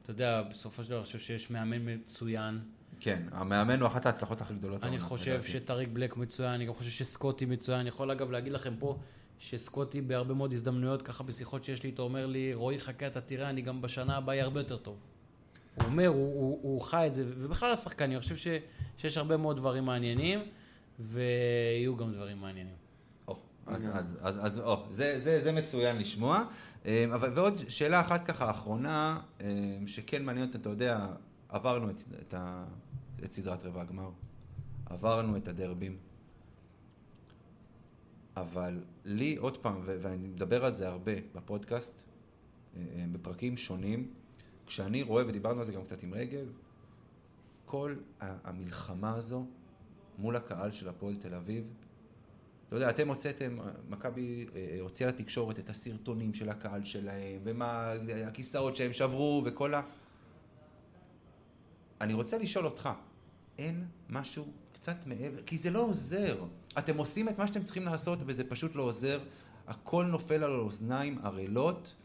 אתה יודע, בסופו של דבר אני חושב שיש מאמן מצוין. כן, המאמן הוא אחת ההצלחות הכי גדולות. אני חושב. שטריק בלק מצוין, אני גם חושב שסקוטי מצוין. אני יכול אגב להגיד לכם פה שסקוטי בהרבה מאוד הזדמנויות, ככה בשיחות שיש לי איתו, אומר לי, רועי חכה, אתה תראה, אני גם בשנה הבאה אהיה הרבה יותר טוב. הוא אומר, הוא, הוא, הוא חי את זה, ובכלל השחקנים, אני חושב ש, שיש הרבה מאוד דברים מעניינים, ויהיו גם דברים מעניינים. או, אז, אז, אז, אז או, זה, זה, זה מצוין לשמוע. אה, אבל, ועוד שאלה אחת ככה אחרונה, אה, שכן מעניין אותה, אתה יודע, עברנו את, את, ה, את סדרת רבע הגמר, עברנו את הדרבים, אבל לי עוד פעם, ו- ואני מדבר על זה הרבה בפודקאסט, אה, בפרקים שונים, כשאני רואה, ודיברנו על זה גם קצת עם רגב, כל המלחמה הזו מול הקהל של הפועל תל אביב, אתה יודע, אתם הוצאתם, מכבי אה, הוציאה לתקשורת את הסרטונים של הקהל שלהם, ומה הכיסאות שהם שברו, וכל ה... אני רוצה לשאול אותך, אין משהו קצת מעבר? כי זה לא עוזר. אתם עושים את מה שאתם צריכים לעשות, וזה פשוט לא עוזר. הכל נופל על האוזניים ערלות,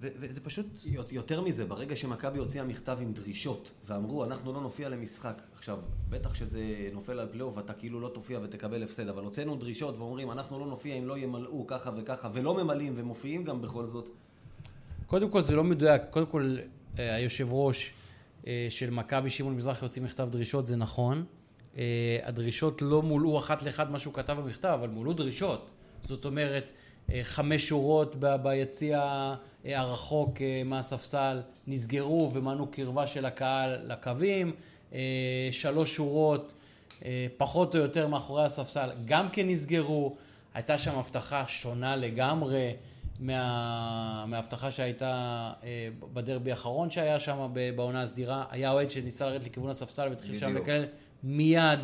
וזה פשוט... יותר מזה, ברגע שמכבי הוציאה מכתב עם דרישות, ואמרו, אנחנו לא נופיע למשחק. עכשיו, בטח שזה נופל על פלייאוף, אתה כאילו לא תופיע ותקבל הפסד, אבל הוצאנו דרישות ואומרים, אנחנו לא נופיע אם לא ימלאו ככה וככה, ולא ממלאים ומופיעים גם בכל זאת. קודם כל זה לא מדויק, קודם כל אה, היושב ראש אה, של מכבי שמעון מזרחי הוציא מכתב דרישות, זה נכון. אה, הדרישות לא מולאו אחת לאחד מה שהוא כתב במכתב, אבל מולאו דרישות. זאת אומרת, חמש שורות ב- ביציע אה, הרחוק אה, מהספסל נסגרו ומנעו קרבה של הקהל לקווים, אה, שלוש שורות אה, פחות או יותר מאחורי הספסל גם כן נסגרו, הייתה שם הבטחה שונה לגמרי מה, מההבטחה שהייתה אה, בדרבי האחרון שהיה שם בעונה הסדירה, היה אוהד שניסה לרדת לכיוון הספסל והתחיל שם. לקלל, מיד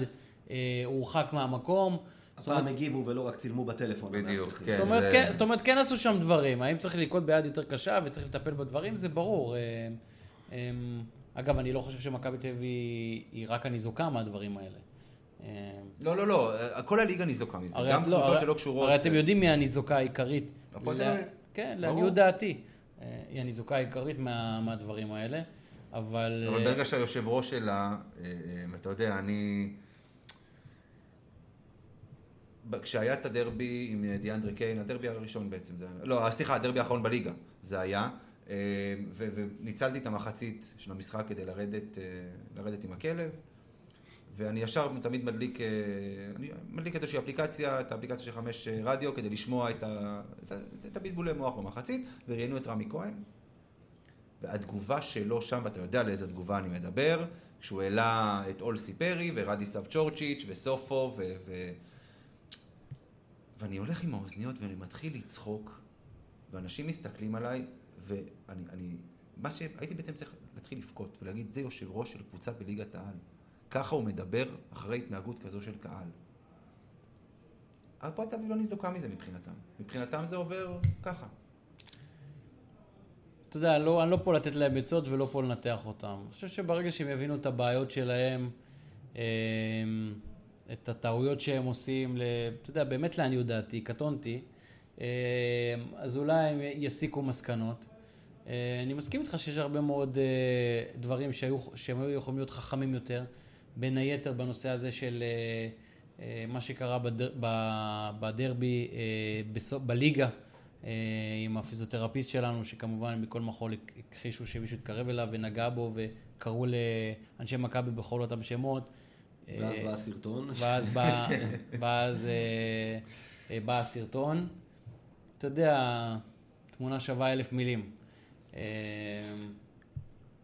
אה, הורחק מהמקום. הפעם הגיבו ולא רק צילמו בטלפון. בדיוק. כן. זאת אומרת, זה- כן, זאת אומרת, כן עשו שם דברים. האם צריך לנקוט ביד יותר קשה וצריך לטפל בדברים? זה ברור. אה, אה, אגב, אני לא חושב שמכבי תל אביב היא רק הניזוקה מהדברים האלה. אה, לא, לא, לא, כל הליגה ניזוקה מזה. הרי גם לא- קבוצות הרי- שלא קשורות... הרי אתם יודעים מי הניזוקה העיקרית. הפועל תל אביב. כן. לעניות דעתי. היא הניזוקה העיקרית מה- מהדברים האלה. אבל... אבל ברגע שהיושב ראש שלה, אתה יודע, אני... כשהיה את הדרבי עם אה, דיאנדרה קיין, הדרבי הראשון בעצם זה היה, לא, סליחה, הדרבי האחרון בליגה, זה היה, אה, ו- וניצלתי את המחצית של המשחק כדי לרדת, אה, לרדת עם הכלב, ואני ישר תמיד מדליק, אה, אני מדליק איזושהי אפליקציה, את האפליקציה של חמש אה, רדיו, כדי לשמוע את, ה, את הבלבולי מוח במחצית, וראיינו את רמי כהן, והתגובה שלו שם, ואתה יודע לאיזה תגובה אני מדבר, כשהוא העלה את אולסי פרי ורדיסב צ'ורצ'יץ' וסופו ו... ו... ואני הולך עם האוזניות ואני מתחיל לצחוק, ואנשים מסתכלים עליי, ואני... אני... מה שהייתי בעצם צריך להתחיל לבכות ולהגיד, זה יושב ראש של קבוצה בליגת העל. ככה הוא מדבר אחרי התנהגות כזו של קהל. הפועל תל לא ניזוקה מזה מבחינתם. מבחינתם זה עובר ככה. אתה יודע, לא, אני לא פה לתת להם עצות ולא פה לנתח אותם. אני חושב שברגע שהם יבינו את הבעיות שלהם, אה, את הטעויות שהם עושים, אתה יודע, באמת לעניות דעתי, קטונתי, אה, אז אולי הם יסיקו מסקנות. אה, אני מסכים איתך שיש הרבה מאוד אה, דברים שהיו, שהם היו יכולים להיות חכמים יותר, בין היתר בנושא הזה של מה שקרה בדרבי בליגה. עם הפיזיותרפיסט שלנו, שכמובן מכל מחול הכחישו שמישהו התקרב אליו ונגע בו וקראו לאנשי מכבי בכל אותם שמות. ואז אה, בא הסרטון. ואז בא, ואז אה, אה, בא הסרטון. אתה יודע, תמונה שווה אלף מילים.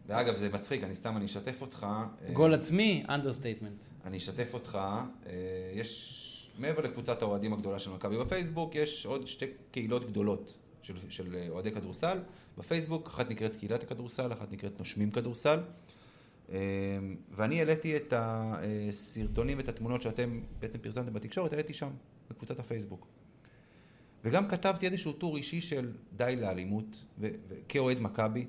ואגב, זה מצחיק, אני סתם, אני אשתף אותך. אה, גול עצמי, understatement. אני אשתף אותך, אה, יש, מעבר לקבוצת האוהדים הגדולה של מכבי בפייסבוק, יש עוד שתי קהילות גדולות של, של אוהדי כדורסל בפייסבוק, אחת נקראת קהילת הכדורסל, אחת נקראת נושמים כדורסל. אה, ואני העליתי את הסרטונים ואת התמונות שאתם בעצם פרסמתם בתקשורת, העליתי שם, בקבוצת הפייסבוק. וגם כתבתי איזשהו טור אישי של די לאלימות, וכאוהד מכבי,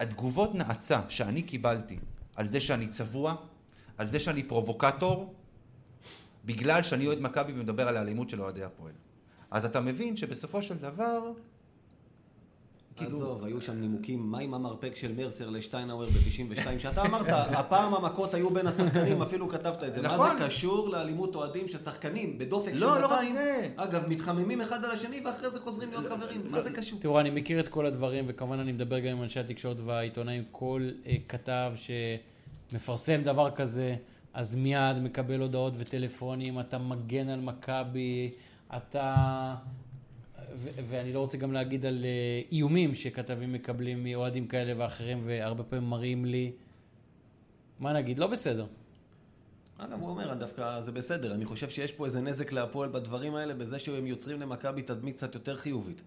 התגובות נאצה שאני קיבלתי על זה שאני צבוע, על זה שאני פרובוקטור, בגלל שאני אוהד מכבי ומדבר על האלימות של אוהדי הפועל. אז אתה מבין שבסופו של דבר, עזוב, היו שם נימוקים, מה עם המרפק של מרסר לשטיינאוור ב-92, שאתה אמרת, הפעם המכות היו בין השחקנים, אפילו כתבת את זה. מה נכון. זה קשור לאלימות אוהדים ששחקנים בדופק של לא, לא רק 200, זה. אגב, מתחממים אחד על השני ואחרי זה חוזרים להיות חברים, מה זה קשור? תראו, אני מכיר את כל הדברים, וכמובן אני מדבר גם עם אנשי התקשורת והעיתונאים. כל אה, כתב שמפרסם דבר כזה, אז מיד מקבל הודעות וטלפונים, אתה מגן על מכבי, אתה... ואני לא רוצה גם להגיד על אה, איומים שכתבים מקבלים מאוהדים כאלה ואחרים, והרבה פעמים מראים לי. מה נגיד? לא בסדר. אגב, הוא אומר, דווקא זה בסדר, אני חושב שיש פה איזה נזק להפועל בדברים האלה, בזה שהם יוצרים למכבי תדמית קצת יותר חיובית.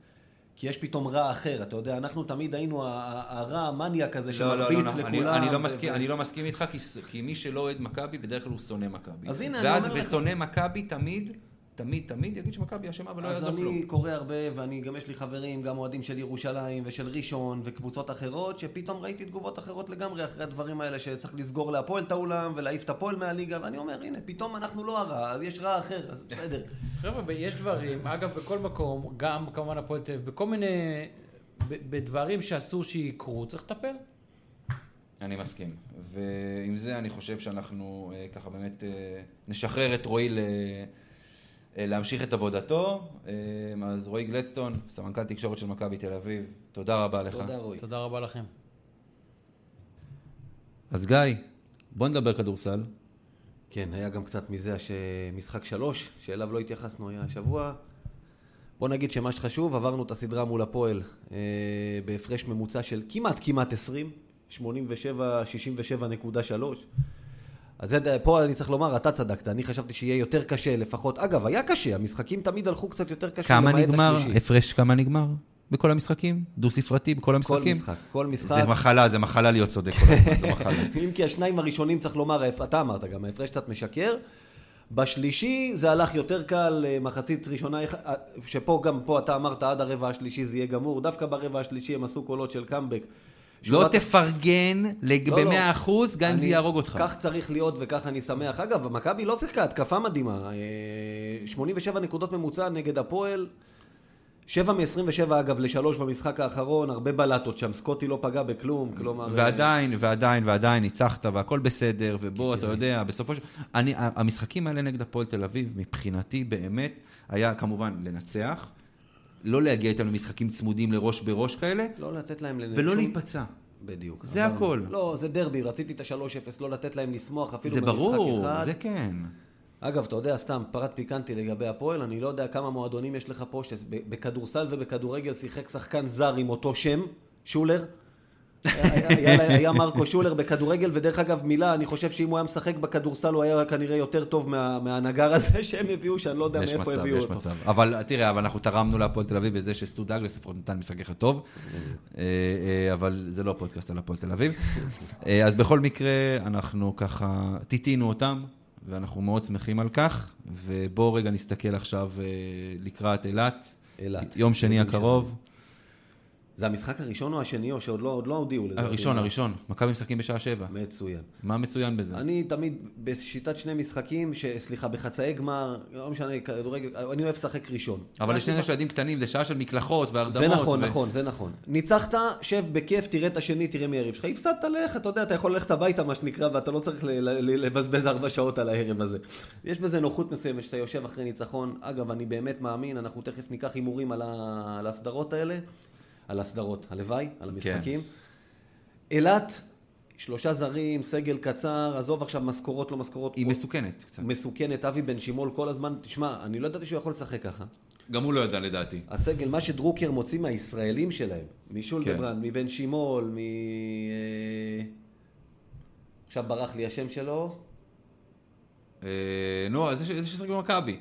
כי יש פתאום רע אחר, אתה יודע, אנחנו תמיד היינו הרע המניאק הזה לא, לא, לא, שמרביץ לא, אני, לכולם. אני, לא ו- מסכים, אני לא מסכים איתך, כי, מי שלא אוהד מכבי, בדרך כלל הוא שונא מכבי. אז הנה, אני אומר לך. ושונא מכבי תמיד, תמיד, תמיד יגיד שמכבי אשמה ולא אז יעזור אני כלום. קורא הרבה, ואני גם יש לי חברים, גם אוהדים של ירושלים ושל ראשון וקבוצות אחרות, שפתאום ראיתי תגובות אחרות לגמרי אחרי הדברים האלה, שצריך לסגור להפועל את האולם ולהעיף את הפועל מהליגה, ואני אומר, הנה, פתאום אנחנו לא הרע, אז יש רע אחר, אז בסדר. חבר'ה, יש דברים, אגב, בכל מקום, גם כמובן הפועל תל אביב, בכל מיני, בדברים שאסור שיקרו, צריך לטפל. אני מסכים. ועם זה אני חושב שאנחנו אה, ככה באמת אה, נשחרר את רועי ל... להמשיך את עבודתו. אה, אז רועי גלדסטון, סמנכ"ל תקשורת של מכבי תל אביב, תודה רבה לך. תודה רועי. תודה רבה לכם. אז גיא, בוא נדבר כדורסל. כן, היה גם קצת מזה שמשחק שלוש, שאליו לא התייחסנו, היה השבוע. בוא נגיד שמה שחשוב, עברנו את הסדרה מול הפועל אה, בהפרש ממוצע של כמעט כמעט 20, 87, 67.3. אז זה, פה אני צריך לומר, אתה צדקת, אני חשבתי שיהיה יותר קשה לפחות. אגב, היה קשה, המשחקים תמיד הלכו קצת יותר קשה. כמה נגמר? הפרש כמה נגמר? בכל המשחקים? דו-ספרתי בכל כל המשחקים? משחק, כל משחק. זה מחלה, זה מחלה להיות צודק כל הזמן, זה מחלה. אם כי השניים הראשונים צריך לומר, אתה אמרת גם, ההפרש קצת משקר. בשלישי זה הלך יותר קל, אה, מחצית ראשונה, אה, שפה גם פה אתה אמרת עד הרבע השלישי זה יהיה גמור, דווקא ברבע השלישי הם עשו קולות של קאמבק. לא תפרגן לא, לא. ב-100 אחוז, גם אם זה יהרוג אותך. כך צריך להיות וכך אני שמח. אגב, מכבי לא שיחקה התקפה מדהימה. אה, 87 נקודות ממוצע נגד הפועל. 7 מ-27 אגב לשלוש במשחק האחרון, הרבה בלטות שם, סקוטי לא פגע בכלום, כלומר... אה, ועדיין, ועדיין, ועדיין ניצחת, והכל בסדר, ובוא, אתה יודע, בסופו של... אני, המשחקים האלה נגד הפועל תל אביב, מבחינתי באמת, היה כמובן לנצח, לא להגיע איתם למשחקים צמודים לראש בראש כאלה, לא לתת להם... לנ- ולא להיפצע. בדיוק. זה אבל- הכל. לא, זה דרבי, רציתי את ה-3-0, לא לתת להם לשמוח אפילו זה במשחק ברור, אחד. זה כן. אגב, אתה יודע, סתם, פרט פיקנטי לגבי הפועל, אני לא יודע כמה מועדונים יש לך פה, שבכדורסל ובכדורגל שיחק שחקן זר עם אותו שם, שולר. היה, מרקו שולר בכדורגל, ודרך אגב, מילה, אני חושב שאם הוא היה משחק בכדורסל, הוא היה כנראה יותר טוב מה, מהנגר הזה שהם הביאו, שאני לא יודע יש מאיפה מצב, הביאו יש אותו. מצב. אבל תראה, אבל אנחנו תרמנו להפועל תל אביב בזה שסטו דאגלס לפחות נתן משחק אחד טוב, אה, אה, אבל זה לא פודקאסט על הפועל תל אביב. אה, אז בכל מקרה, אנחנו ככה טיטינו אותם, ואנחנו מאוד שמחים על כך, ובואו רגע נסתכל עכשיו לקראת אילת. אילת. יום שני הקרוב. זה המשחק הראשון או השני, או שעוד לא, לא הודיעו לזה? הראשון, הראשון. מכבי משחקים בשעה שבע. מצוין. מה מצוין בזה? אני תמיד בשיטת שני משחקים, ש... סליחה, בחצאי גמר, לא משנה, כדורגל, אני אוהב לשחק ראשון. אבל לשנינו יש ילדים קטנים, זה שעה של מקלחות והרדמות. זה נכון, ו- נכון, זה נכון. ניצחת, שב בכיף, תראה את השני, תראה מי היריב שלך. הפסדת, לך, אתה יודע, אתה יכול ללכת הביתה, מה שנקרא, ואתה לא צריך לבזבז ארבע שעות על הערב הזה. יש בזה נוחות מסוימת שאתה יושב אחרי ניצחון. אגב, אני באמת מאמין, אנחנו תכף ניקח הימורים על ה- על הסדרות האלה. על הסדרות, הלוואי, על המשחקים. אילת, שלושה זרים, סגל קצר, עזוב עכשיו משכורות, לא משכורות. היא מסוכנת קצת. מסוכנת, אבי בן שימול כל הזמן, תשמע, אני לא ידעתי שהוא יכול לשחק ככה. גם הוא לא ידע לדעתי. הסגל, מה שדרוקר מוציא מהישראלים שלהם, משולדברנד, כן. מבן שימול, מ... אה, עכשיו ברח לי השם שלו. אה, נו, זה ששחק במכבי.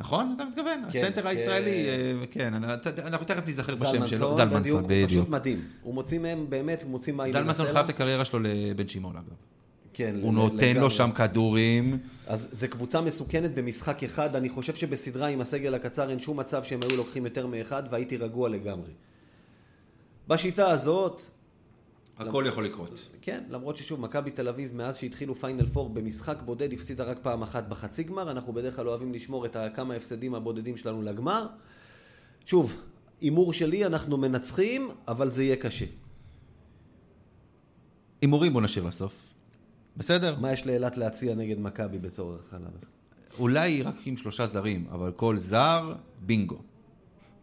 נכון? אתה מתכוון? כן, הסנטר כן. הישראלי, אה, כן, אנחנו תכף נזכר בשם שלו. זלמנסון, בדיוק, הוא פשוט בדיוק. מדהים. הוא מוציא מהם, באמת, הוא מוציא מהעיר זלמנסון. חייב את הקריירה שלו לבן שמעון, אגב. כן, הוא נותן לגמרי. לו שם כדורים. אז זו קבוצה מסוכנת במשחק אחד, אני חושב שבסדרה עם הסגל הקצר אין שום מצב שהם היו לוקחים יותר מאחד, והייתי רגוע לגמרי. בשיטה הזאת, הכל יכול לקרות. כן, למרות ששוב, מכבי תל אביב, מאז שהתחילו פיינל פור במשחק בודד, הפסידה רק פעם אחת בחצי גמר. אנחנו בדרך כלל אוהבים לשמור את כמה הפסדים הבודדים שלנו לגמר. שוב, הימור שלי, אנחנו מנצחים, אבל זה יהיה קשה. הימורים בוא נשאיר לסוף. בסדר? מה יש לאילת להציע נגד מכבי בצורך חלב? אולי רק עם שלושה זרים, אבל כל זר, בינגו.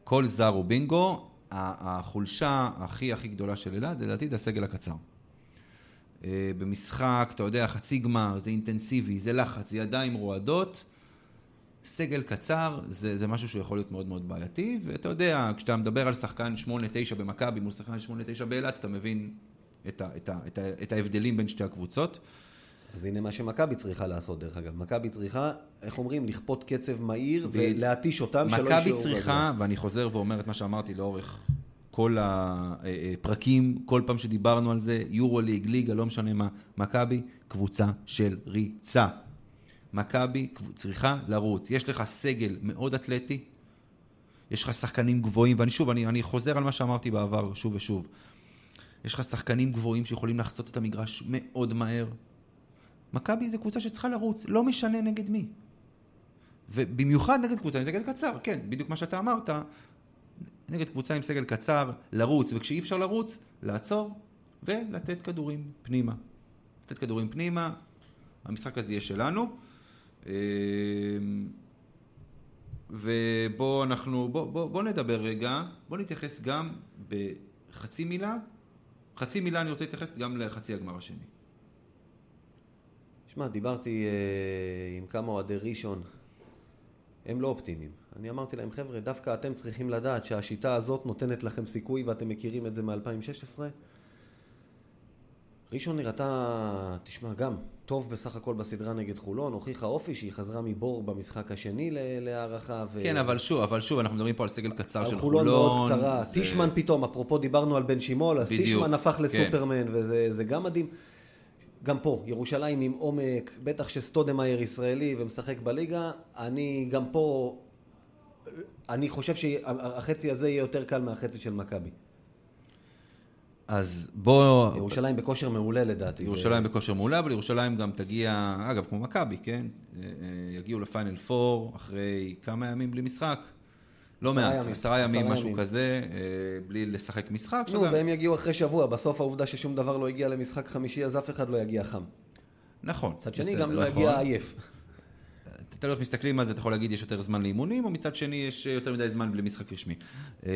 כל זר הוא בינגו. החולשה הכי הכי גדולה של אילת, לדעתי, זה הסגל הקצר. אה, במשחק, אתה יודע, חצי גמר, זה אינטנסיבי, זה לחץ, זה ידיים רועדות. סגל קצר זה, זה משהו שיכול להיות מאוד מאוד בעייתי, ואתה יודע, כשאתה מדבר על שחקן 8-9 במכבי מול שחקן 8-9 באילת, אתה מבין את, ה, את, ה, את, ה, את ההבדלים בין שתי הקבוצות. אז הנה מה שמכבי צריכה לעשות, דרך אגב. מכבי צריכה, איך אומרים, לכפות קצב מהיר ב- ולהתיש אותם, שלא מכבי יישארו צריכה, ואני חוזר ואומר את מה שאמרתי לאורך כל הפרקים, כל פעם שדיברנו על זה, יורו ליג, ליגה, לא משנה מה, מכבי קבוצה של ריצה. מכבי צריכה לרוץ. יש לך סגל מאוד אתלטי, יש לך שחקנים גבוהים, ואני שוב, אני, אני חוזר על מה שאמרתי בעבר שוב ושוב. יש לך שחקנים גבוהים שיכולים לחצות את המגרש מאוד מהר. מכבי זה קבוצה שצריכה לרוץ, לא משנה נגד מי. ובמיוחד נגד קבוצה עם סגל קצר, כן, בדיוק מה שאתה אמרת, נגד קבוצה עם סגל קצר, לרוץ, וכשאי אפשר לרוץ, לעצור ולתת כדורים פנימה. לתת כדורים פנימה, המשחק הזה יהיה שלנו. אמ, ובואו אנחנו, בוא, בוא, בוא נדבר רגע, בוא נתייחס גם בחצי מילה, חצי מילה אני רוצה להתייחס גם לחצי הגמר השני. שמע, דיברתי אה, עם כמה אוהדי ראשון, הם לא אופטימיים. אני אמרתי להם, חבר'ה, דווקא אתם צריכים לדעת שהשיטה הזאת נותנת לכם סיכוי ואתם מכירים את זה מ-2016. ראשון נראתה, תשמע, גם טוב בסך הכל בסדרה נגד חולון, הוכיחה אופי שהיא חזרה מבור במשחק השני להערכה. ו... כן, אבל שוב, אבל שוב, אנחנו מדברים פה על סגל קצר על של חולון מאוד קצרה. זה- טישמן פתאום, אפרופו דיברנו על בן שימול, אז בדיוק, טישמן הפך כן. לסופרמן, וזה זה גם מדהים. גם פה, ירושלים עם עומק, בטח שסטודמאייר ישראלי ומשחק בליגה, אני גם פה, אני חושב שהחצי הזה יהיה יותר קל מהחצי של מכבי. אז בוא... ירושלים בכושר מעולה לדעתי. ירושלים בכושר מעולה, אבל ירושלים גם תגיע, אגב, כמו מכבי, כן? אה, אה, יגיעו לפיינל פור אחרי כמה ימים בלי משחק. לא מעט, עשרה ימים, משהו ימים. כזה, אה, בלי לשחק משחק. נו, שזה- והם יגיעו אחרי שבוע, בסוף העובדה ששום דבר לא הגיע למשחק חמישי, אז אף אחד לא יגיע חם. נכון. מצד שני, גם לא נכון. יגיע עייף. תלוי איך מסתכלים על זה, אתה יכול להגיד יש יותר זמן לאימונים, או מצד שני יש יותר מדי זמן בלי משחק רשמי. אה,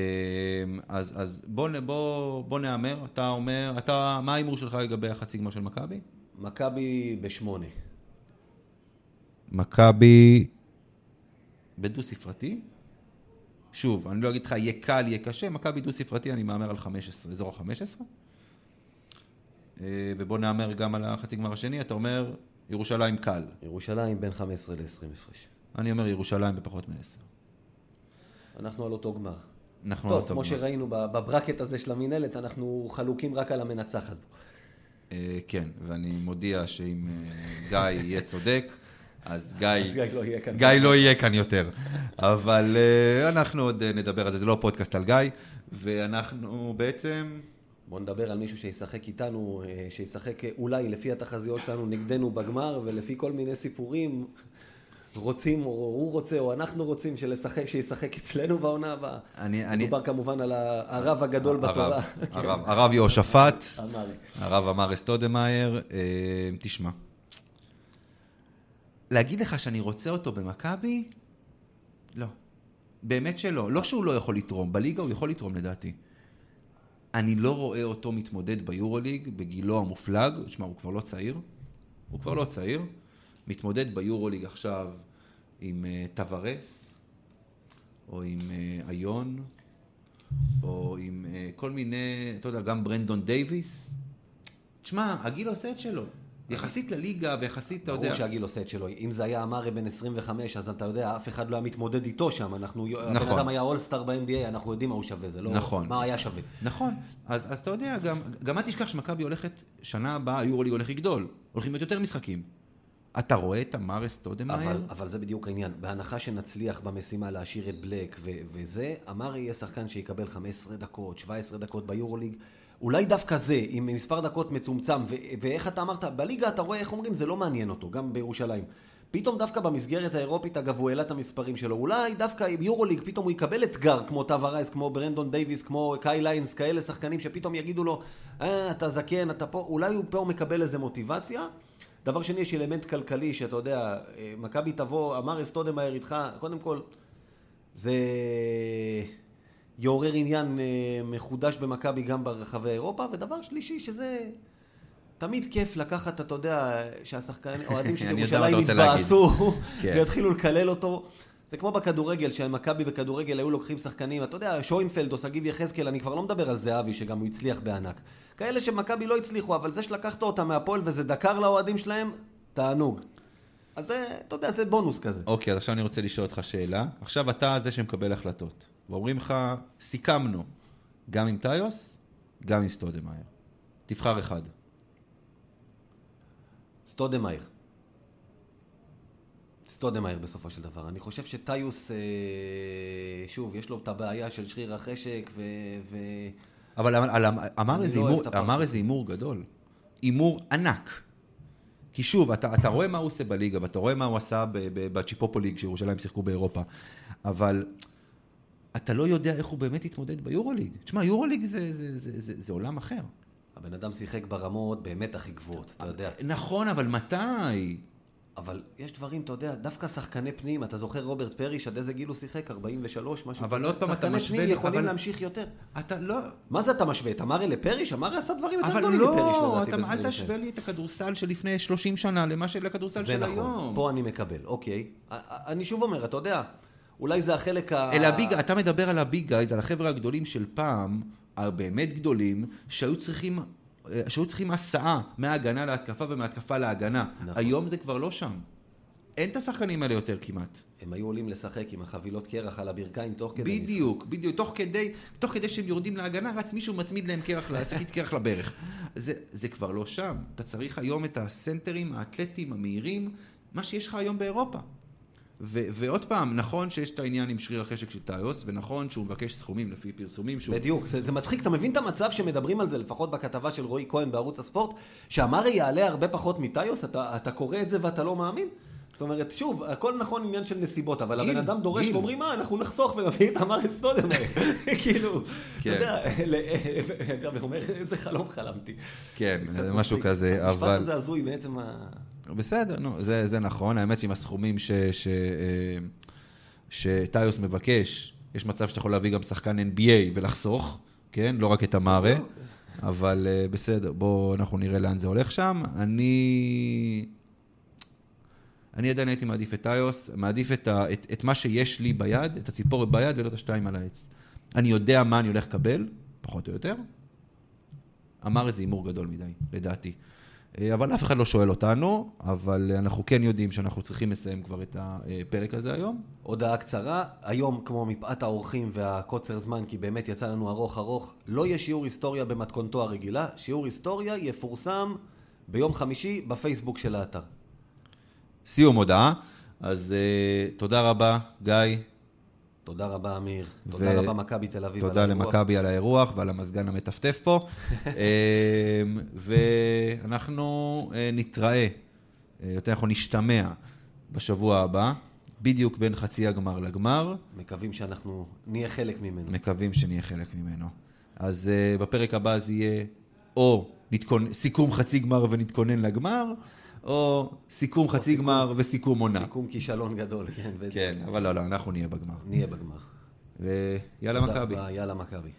אז, אז בוא, בוא, בוא נהמר, אתה אומר, אתה, מה ההימור שלך לגבי החצי גמר של מכבי? מכבי בשמונה. מכבי בדו ספרתי. שוב, אני לא אגיד לך יהיה קל, יהיה קשה, מכבי דו ספרתי, אני מהמר על 15, אזור ה-15. אה, ובוא נהמר גם על החצי גמר השני, אתה אומר ירושלים קל. ירושלים בין 15 ל-20 הפרש. אני אומר ירושלים בפחות מ-10. אנחנו על אותו גמר. אנחנו טוב, על אותו כמו גמר. שראינו ב- בברקט הזה של המינהלת, אנחנו חלוקים רק על המנצחת. אה, כן, ואני מודיע שאם אה, גיא יהיה צודק, אז גיא... לא יהיה כאן. גיא לא יהיה כאן יותר. אבל אה, אנחנו עוד אה, נדבר על זה, זה לא פודקאסט על גיא, ואנחנו בעצם... בוא נדבר על מישהו שישחק איתנו, אה, שישחק אולי לפי התחזיות שלנו נגדנו בגמר, ולפי כל מיני סיפורים, רוצים, או הוא רוצה, או אנחנו רוצים שלשחק, שישחק אצלנו בעונה הבאה. אני- אני- מדובר כמובן על הרב הגדול בתורה. הרב, כן. הרב, הרב יהושפט, אמר. הרב אמר אסטודמאייר, תשמע, להגיד לך שאני רוצה אותו במכבי? לא. באמת שלא. לא שהוא לא יכול לתרום, בליגה הוא יכול לתרום לדעתי. אני לא רואה אותו מתמודד ביורוליג בגילו המופלג, תשמע, הוא כבר לא צעיר, הוא כבר לא צעיר, מתמודד ביורוליג עכשיו עם אה, טוורס, או עם אה, איון, או עם אה, כל מיני, אתה יודע, גם ברנדון דייוויס. תשמע, הגיל עושה את שלו. יחסית לליגה ויחסית, אתה יודע... ברור שהגיל עושה את שלו. אם זה היה אמרי בן 25, אז אתה יודע, אף אחד לא היה מתמודד איתו שם. אנחנו, הבן נכון. אדם היה אולסטאר ב-NBA, אנחנו יודעים מה הוא שווה, זה לא... נכון. מה היה שווה. נכון, אז, אז אתה יודע, גם, גם אל תשכח שמכבי הולכת, שנה הבאה היורוליג הולך לגדול, הולכים להיות יותר משחקים. אתה רואה את אמארה סטודמאייר? אבל, אבל זה בדיוק העניין. בהנחה שנצליח במשימה להשאיר את בלק ו- וזה, אמר יהיה שחקן שיקבל 15 דקות, 17 דקות ביורוליג. אולי דווקא זה, עם מספר דקות מצומצם, ו- ואיך אתה אמרת, בליגה אתה רואה איך אומרים, זה לא מעניין אותו, גם בירושלים. פתאום דווקא במסגרת האירופית, אגב, הוא העלה את המספרים שלו. אולי דווקא עם יורוליג, פתאום הוא יקבל אתגר, כמו טייריס רייס, כמו ברנדון דייוויס, כמו קאי ליינס, כאלה שחקנים שפתאום יגידו לו, אה, אתה זקן, אתה פה, אולי הוא פה מקבל איזה מוטיבציה. דבר שני, יש אלמנט כלכלי, שאתה יודע, אה, מכבי תבוא, אמר אסטודמאייר איתך, קודם כל, זה יעורר עניין אה, מחודש במכבי גם ברחבי אירופה, ודבר שלישי, שזה תמיד כיף לקחת, אתה יודע, שהשחקנים, אוהדים של ירושלים. יתבאסו, כן. ויתחילו לקלל אותו. זה כמו בכדורגל, שמכבי בכדורגל היו לוקחים שחקנים, אתה יודע, שוינפלד או שגיב יחזקאל, אני כבר לא מדבר על זהבי, שגם הוא הצליח בענק. כאלה שמכבי לא הצליחו, אבל זה שלקחת אותם מהפועל וזה דקר לאוהדים שלהם, תענוג. אז זה, אתה יודע, זה בונוס כזה. אוקיי, אז עכשיו אני רוצה לשאול אותך שאלה. עכשיו אתה זה שמקבל החלטות. ואומרים לך, סיכמנו, גם עם טיוס, גם עם סטודמאייר. תבחר אחד. סטודמאייר. סטודמאייר בסופו של דבר. אני חושב שטיוס, אה, שוב, יש לו את הבעיה של שריר החשק ו... ו... אבל אמ- על- אמר אני איזה לא הימור-. אמר איזה הימור גדול. הימור ענק. כי שוב, אתה, אתה רואה מה הוא עושה בליגה, ואתה רואה מה הוא עשה בצ'יפופו ליג, שירושלים שיחקו באירופה, אבל אתה לא יודע איך הוא באמת יתמודד ביורוליג. תשמע, יורוליג זה, זה, זה, זה, זה עולם אחר. הבן אדם שיחק ברמות באמת הכי גבוהות, אתה יודע. נכון, אבל מתי? אבל יש דברים, אתה יודע, דווקא שחקני פנים, אתה זוכר רוברט פריש, עד איזה גיל הוא שיחק? 43, משהו אבל? עוד פעם אתה משווה שחקני פנים יכולים אבל- להמשיך יותר. אתה לא... מה זה אתה משווה? את אמרי לפריש? אמרי עשה דברים יותר אבל גדולים מפריש, לא, לדעתי, אתה, בדברים אל תשווה. לי את הכדורסל של לפני 30 שנה למה של הכדורסל זה של נכון, היום. פה אני מקבל, אוקיי. אני שוב אומר, אתה יודע, אולי זה החלק ה... אלה הביג, אתה מדבר על הביג גייז, על החבר'ה הגדולים של פעם, הבאמת גדולים, שהיו צריכים, אה, שהיו צריכים הסעה מההגנה להתקפה ומהתקפה להגנה. נכון. היום זה כבר לא שם. אין את השחקנים האלה יותר כמעט. הם היו עולים לשחק עם החבילות קרח על הברכיים תוך כדי משחק. בדיוק, בדיוק. תוך כדי, תוך כדי שהם יורדים להגנה, רץ מישהו מצמיד להם קרח, שקית קרח לברך. זה, זה כבר לא שם. אתה צריך היום את הסנטרים, האתלטים, המהירים, מה שיש לך היום באירופה. ו- ועוד פעם, נכון שיש את העניין עם שריר החשק של טיוס, ונכון שהוא מבקש סכומים לפי פרסומים שהוא... בדיוק, זה, זה מצחיק, אתה מבין את המצב שמדברים על זה, לפחות בכתבה של רועי כהן בערוץ הספורט, שאמרי יעלה הרבה פחות מטיוס, אתה, אתה קורא את זה ואתה לא מאמין? זאת אומרת, שוב, הכל נכון עניין של נסיבות, אבל הבן אדם דורש. ואומרים, מה, אנחנו נחסוך ונביא את אמרי סטודמר. כאילו, אתה כן. יודע, אגב, הוא אומר, איזה חלום חלמתי. כן, משהו. כזה, המשפט אבל... הזה הזוי בעצם ה... בסדר, נו, זה, זה נכון. האמת שעם הסכומים ש, ש, אה, שטיוס מבקש, יש מצב שאתה יכול להביא גם שחקן NBA ולחסוך, כן? לא רק את המארה. אבל אה, בסדר, בואו אנחנו נראה לאן זה הולך שם. אני... אני עדיין הייתי מעדיף את טיוס, מעדיף את, ה, את, את מה שיש לי ביד, את הציפורת ביד ולא את השתיים על העץ. אני יודע מה אני הולך לקבל, פחות או יותר. אמר איזה הימור גדול מדי, לדעתי. אה, אבל אף אחד לא שואל אותנו, אבל אנחנו כן יודעים שאנחנו צריכים לסיים כבר את הפרק הזה היום. הודעה קצרה, היום כמו מפאת האורחים והקוצר זמן, כי באמת יצא לנו ארוך ארוך, לא יהיה שיעור היסטוריה במתכונתו הרגילה, שיעור היסטוריה יפורסם ביום חמישי בפייסבוק של האתר. סיום הודעה. אז uh, תודה רבה, גיא. תודה רבה אמיר, ו- תודה רבה מכבי תל אביב. תודה. למכבי על האירוח ועל המזגן המטפטף פה. אה, ואנחנו אה, נתראה, אה, יותר נכון נשתמע בשבוע הבא, בדיוק בין חצי הגמר לגמר. מקווים שאנחנו נהיה חלק ממנו. מקווים שנהיה חלק ממנו. אז uh, בפרק הבא זה יהיה או נתכונ... סיכום חצי גמר ונתכונן לגמר, או סיכום חצי סיכום- גמר וסיכום עונה. סיכום כישלון גדול, כן. כן, אבל לא, לא, אנחנו נהיה בגמר. נהיה בגמר. ויאללה מכבי. יאללה מכבי.